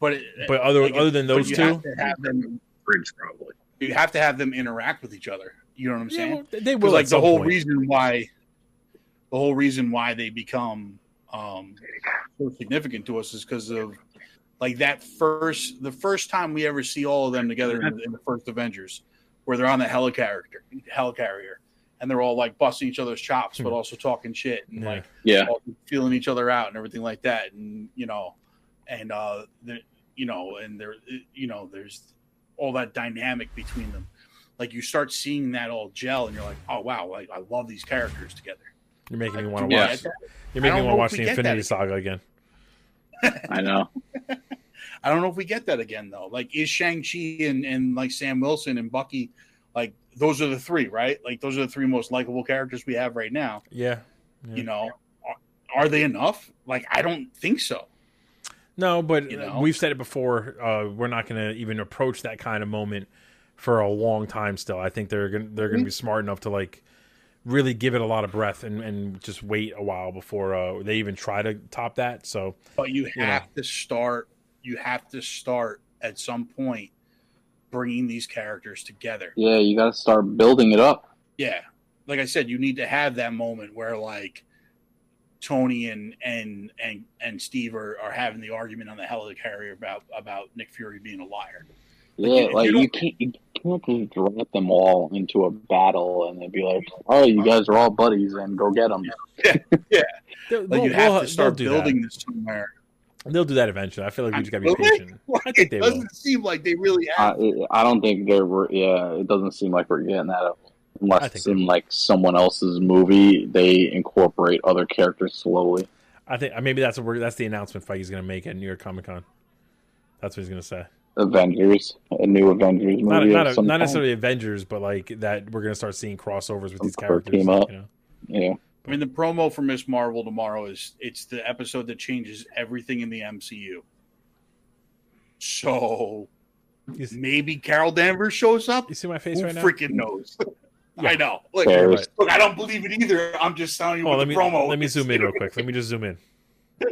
But it, but other like, other than but those you two, have to have them. Bridge probably. You have to have them interact with each other. You know what I'm saying? well, they Because will like at the some whole point. reason why, the whole reason why they become um, so significant to us is because of like that first the first time we ever see all of them together in, in the first Avengers, where they're on the helicarrier, helicarrier, and they're all like busting each other's chops, but Hmm. also talking shit and Yeah. like Yeah. all feeling each other out and everything like that, and you know, and uh, the, you know, and there, you know, there's all that dynamic between them. Like you start seeing that all gel, and you're like, oh wow, like I love these characters together. You're making me want to watch. get? You're making me want to watch the Infinity Saga again. I know. I don't know if we get that again though. Like, is Shang Chi and and like Sam Wilson and Bucky, like those are the three, right? Like those are the three most likable characters we have right now. Yeah. Yeah. You know, are, are they enough? Like, I don't think so. No, but You know? we've said it before. Uh, we're not going to even approach that kind of moment for a long time. Still, I think they're gonna, they're going to be smart enough to like really give it a lot of breath and, and just wait a while before uh, they even try to top that. So But you know. have to start. You have to start at some point bringing these characters together. Yeah, you got to start building it up. Yeah, like I said, you need to have that moment where like Tony and and and and Steve are, are having the argument on the helicarrier about about Nick Fury being a liar. Yeah, you- like you you can't you can't just drop them all into a battle and then be like, "Oh, you guys are all buddies and go get them." they'll, Like they'll- you have they'll- to start they'll do building this somewhere. They'll do that eventually. I feel like we just got to be Will they? patient. I think they it will. doesn't seem like they really I, have. I don't think they're. Yeah, it doesn't seem like we're getting that I unless think it's in will. like someone else's movie. They incorporate other characters slowly. I think uh, maybe that's what that's the announcement Feige's going to make at New York Comic Con. That's what he's going to say. Avengers, a new Avengers movie. Not not, a, not necessarily Avengers, but like that we're going to start seeing crossovers with these characters. team up. You know? Yeah, I mean, the promo for Miss Marvel tomorrow is it's the episode that changes everything in the MCU. So You, see- maybe Carol Danvers shows up. you see my face Who right now? freaking knows? Yeah. I know. Look, Right. look, I don't believe it either. I'm just telling you Oh, what let the me promo. let me zoom in real quick. Let me just zoom in.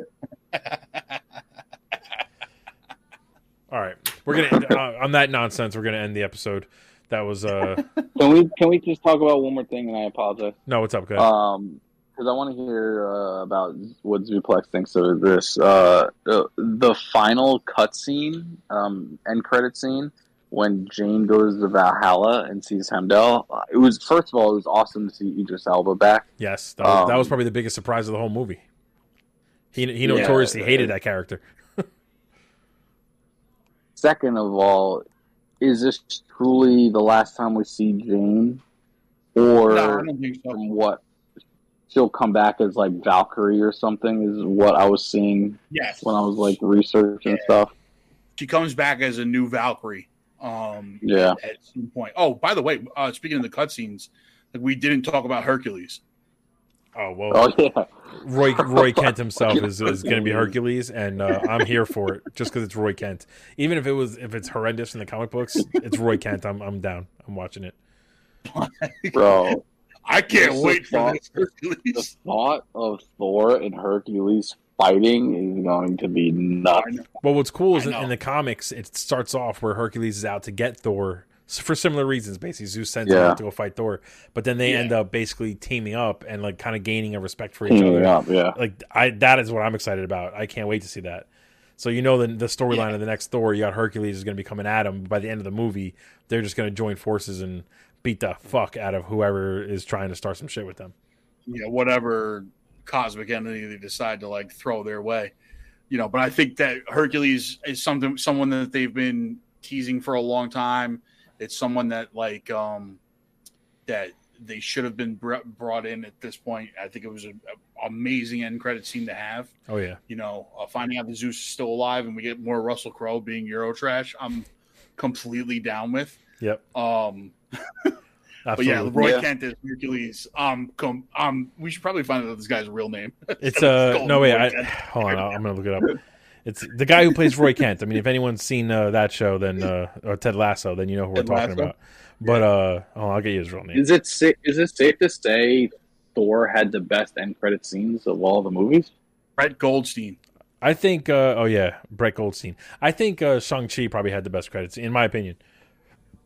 All right, we're gonna uh, on that nonsense. We're gonna end the episode. That was uh can we can we just talk about one more thing? And I apologize. no. What's up, guys? Um, because I want to hear uh, about what Zuplex thinks of this. Uh, the, the final cutscene, um, end credit scene, when Jane goes to Valhalla and sees Heimdall. uh, It was first of all, it was awesome to see Idris Elba back. yes, that was, that was um, probably the biggest surprise of the whole movie. He he notoriously uh, hated that character. Second of all, is this truly the last time we see Jane, or No, I don't think so. from what? She'll come back as like Valkyrie or something. Is what I was seeing Yes, when I was like researching Yeah. stuff. she comes back as a new Valkyrie. Um, Yeah. at some point. Oh, by the way, uh, speaking of the cutscenes, like we didn't talk about Hercules. Oh well, Oh yeah. Roy Roy Kent himself is, is going to be Hercules, and uh, I'm here for it just because it's Roy Kent. Even if it was if it's horrendous in the comic books, it's Roy Kent. I'm I'm down. I'm watching it. Bro, I can't wait the for thought- this the thought of Thor and Hercules fighting is going to be nuts. Well, what's cool is in, in the comics, it starts off where Hercules is out to get Thor s- for similar reasons. Basically, Zeus sends him Yeah. out to go fight Thor, but then they Yeah. end up basically teaming up and like kind of gaining a respect for each Teaming other. up, yeah. Like I, that is what I'm excited about. I can't wait to see that. So you know the the storyline Yeah. of the next Thor, you got Hercules is going to be coming at him. By the end of the movie, they're just going to join forces and beat the fuck out of whoever is trying to start some shit with them. you know, whatever cosmic entity they decide to like throw their way. You know, but I think that Hercules is something someone that they've been teasing for a long time. It's someone that like um that they should have been br- brought in at this point. I think it was an amazing end credit scene to have. Oh yeah, You know, uh, finding out that Zeus is still alive and we get more Russell Crowe being Eurotrash. I'm completely down with. Yep. Um, but yeah, Roy Yeah. Kent is Hercules. Um, com- um, we should probably find out this guy's real name. It's uh no way. I, hold on, I'm gonna look it up. It's the guy who plays Roy Kent. I mean, if anyone's seen uh, that show, then uh, or Ted Lasso, then you know who Ted we're talking Lasso? about. But uh, oh, I'll get you his real name. Is it sa- is it safe to say Thor had the best end credit scenes of all the movies? Brett Goldstein. I think. Uh, oh yeah, Brett Goldstein. I think uh, Shang Chi probably had the best credits, in my opinion.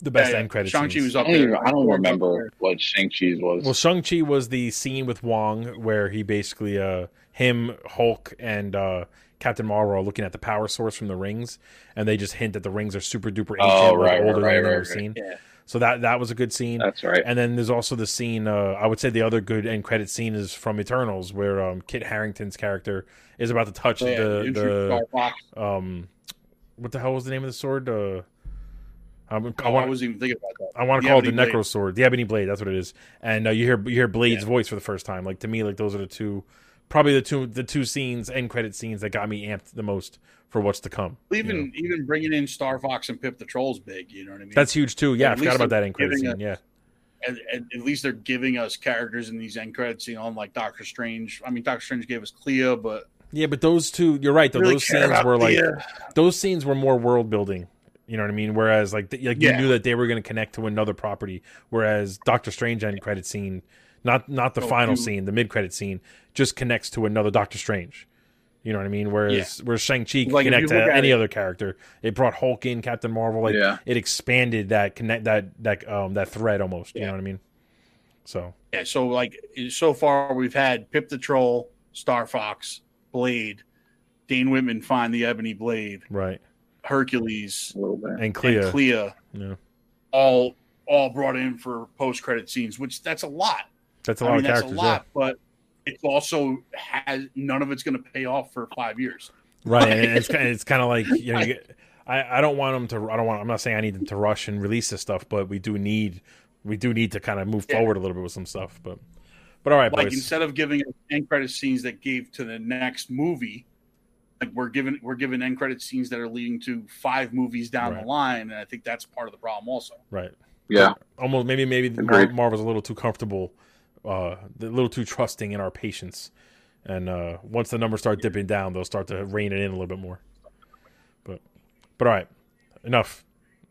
The best Yeah, yeah. end credits. Shang-Chi was I up don't, even, there. I don't remember what Shang Chi's was. Well, Shang Chi was the scene with Wong where he basically, uh, him, Hulk, and uh, Captain Marvel are looking at the power source from the rings, and they just hint that the rings are super duper ancient, Oh, right, older right, than they've ever right. seen. Yeah. So that that was a good scene. That's right. And then there's also the scene. Uh, I would say the other good end credit scene is from Eternals, where um, Kit Harington's character is about to touch Yeah, the the um, what the hell was the name of the sword? Uh, I, I Oh, I want wasn't even thinking about that. I want to The call it the Blade. Necro Sword, the Ebony Blade. That's what it is. And uh, you hear you hear Blade's Yeah. voice for the first time. Like to me, like those are the two, probably the two the two scenes end credit scenes that got me amped the most for what's to come. you Even know? even bringing in Starfox and Pip the Troll's big. You know what I mean? That's huge too. Yeah, Yeah, I forgot about that end credit scene. Yeah, and, and at least they're giving us characters in these end credits. You know, like Doctor Strange. I mean, Doctor Strange gave us Clea, but yeah, but those two, you're right. Though really those scenes were like those scenes were more world building. You know what I mean? Whereas like, like you knew that they were going to connect to another property. Whereas Doctor Strange end credit scene, not not the Oh, final dude. scene, the mid credit scene, just connects to another Doctor Strange. You know what I mean? Whereas whereas Shang Chi Like, connect to any it- other character. It brought Hulk in, Captain Marvel. Like Yeah. it expanded that connect that that um that thread almost. You know what I mean? So yeah. So like so far, we've had Pip the Troll, Starfox, Blade, Dane Whitman find the Ebony Blade, right Hercules, a little bit. and Clea. and Clea, yeah. all all brought in for post credit scenes, which that's a lot. That's a I lot mean, of that's a lot, but it also has none of it's going to pay off for five years. Right, and it's kind of, it's kind of like you know, you get, I I don't want them to. I don't want. I'm not saying I need them to rush and release this stuff, but we do need we do need to kind of move Yeah. forward a little bit with some stuff. But but all right, Like boys. instead of giving us end credit scenes that gave to the next movie, like we're given we're given end credit scenes that are leading to five movies down Right. the line, and I think that's part of the problem also. right. Yeah. almost maybe maybe Mar- Agreed. Marvel's a little too comfortable, uh, a little too trusting in our patience, and uh, once the numbers start dipping down, they'll start to rein it in a little bit more. But but all right, enough.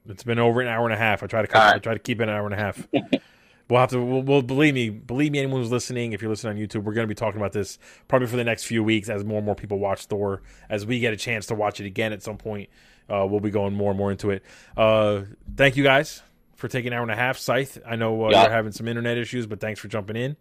It's been over an hour and a half. I try to cut, right. I try to keep it an hour and a half. We'll have to. We'll, we'll believe me. Believe me, anyone who's listening. If you're listening on YouTube, we're going to be talking about this probably for the next few weeks as more and more people watch Thor. As we get a chance to watch it again at some point, uh, we'll be going more and more into it. Uh, thank you guys for taking an hour and a half. Scythe, I know uh, Yeah. you're having some internet issues, but thanks for jumping in.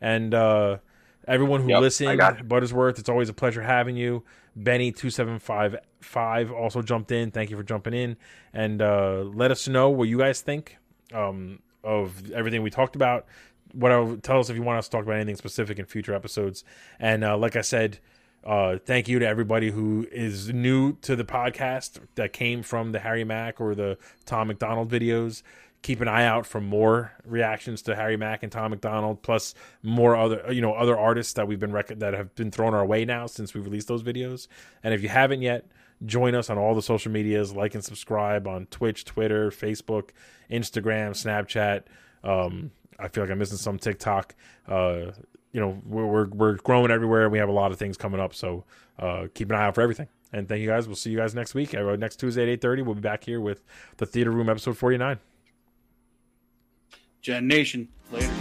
And uh, everyone who Yep, listened. Buttersworth, it's always a pleasure having you. Benny two seven five five also jumped in. Thank you for jumping in, and uh, let us know what you guys think um, of everything we talked about. What I'll tell us if you want us to talk about anything specific in future episodes. And uh, like I said, uh, thank you to everybody who is new to the podcast that came from the Harry Mack or the Tom MacDonald videos. Keep an eye out for more reactions to Harry Mack and Tom MacDonald, plus more other you know other artists that we've been rec- that have been thrown our way now since we released those videos. And if you haven't yet, join us on all the social medias, like and subscribe on Twitch, Twitter, Facebook, Instagram, Snapchat. Um, I feel like I'm missing some TikTok. Uh, you know, we're, we're we're growing everywhere. We have a lot of things coming up, so uh, keep an eye out for everything. And thank you guys. We'll see you guys next week. Uh, next Tuesday at eight thirty. We'll be back here with the Theater Room episode forty nine. Gen Nation, later.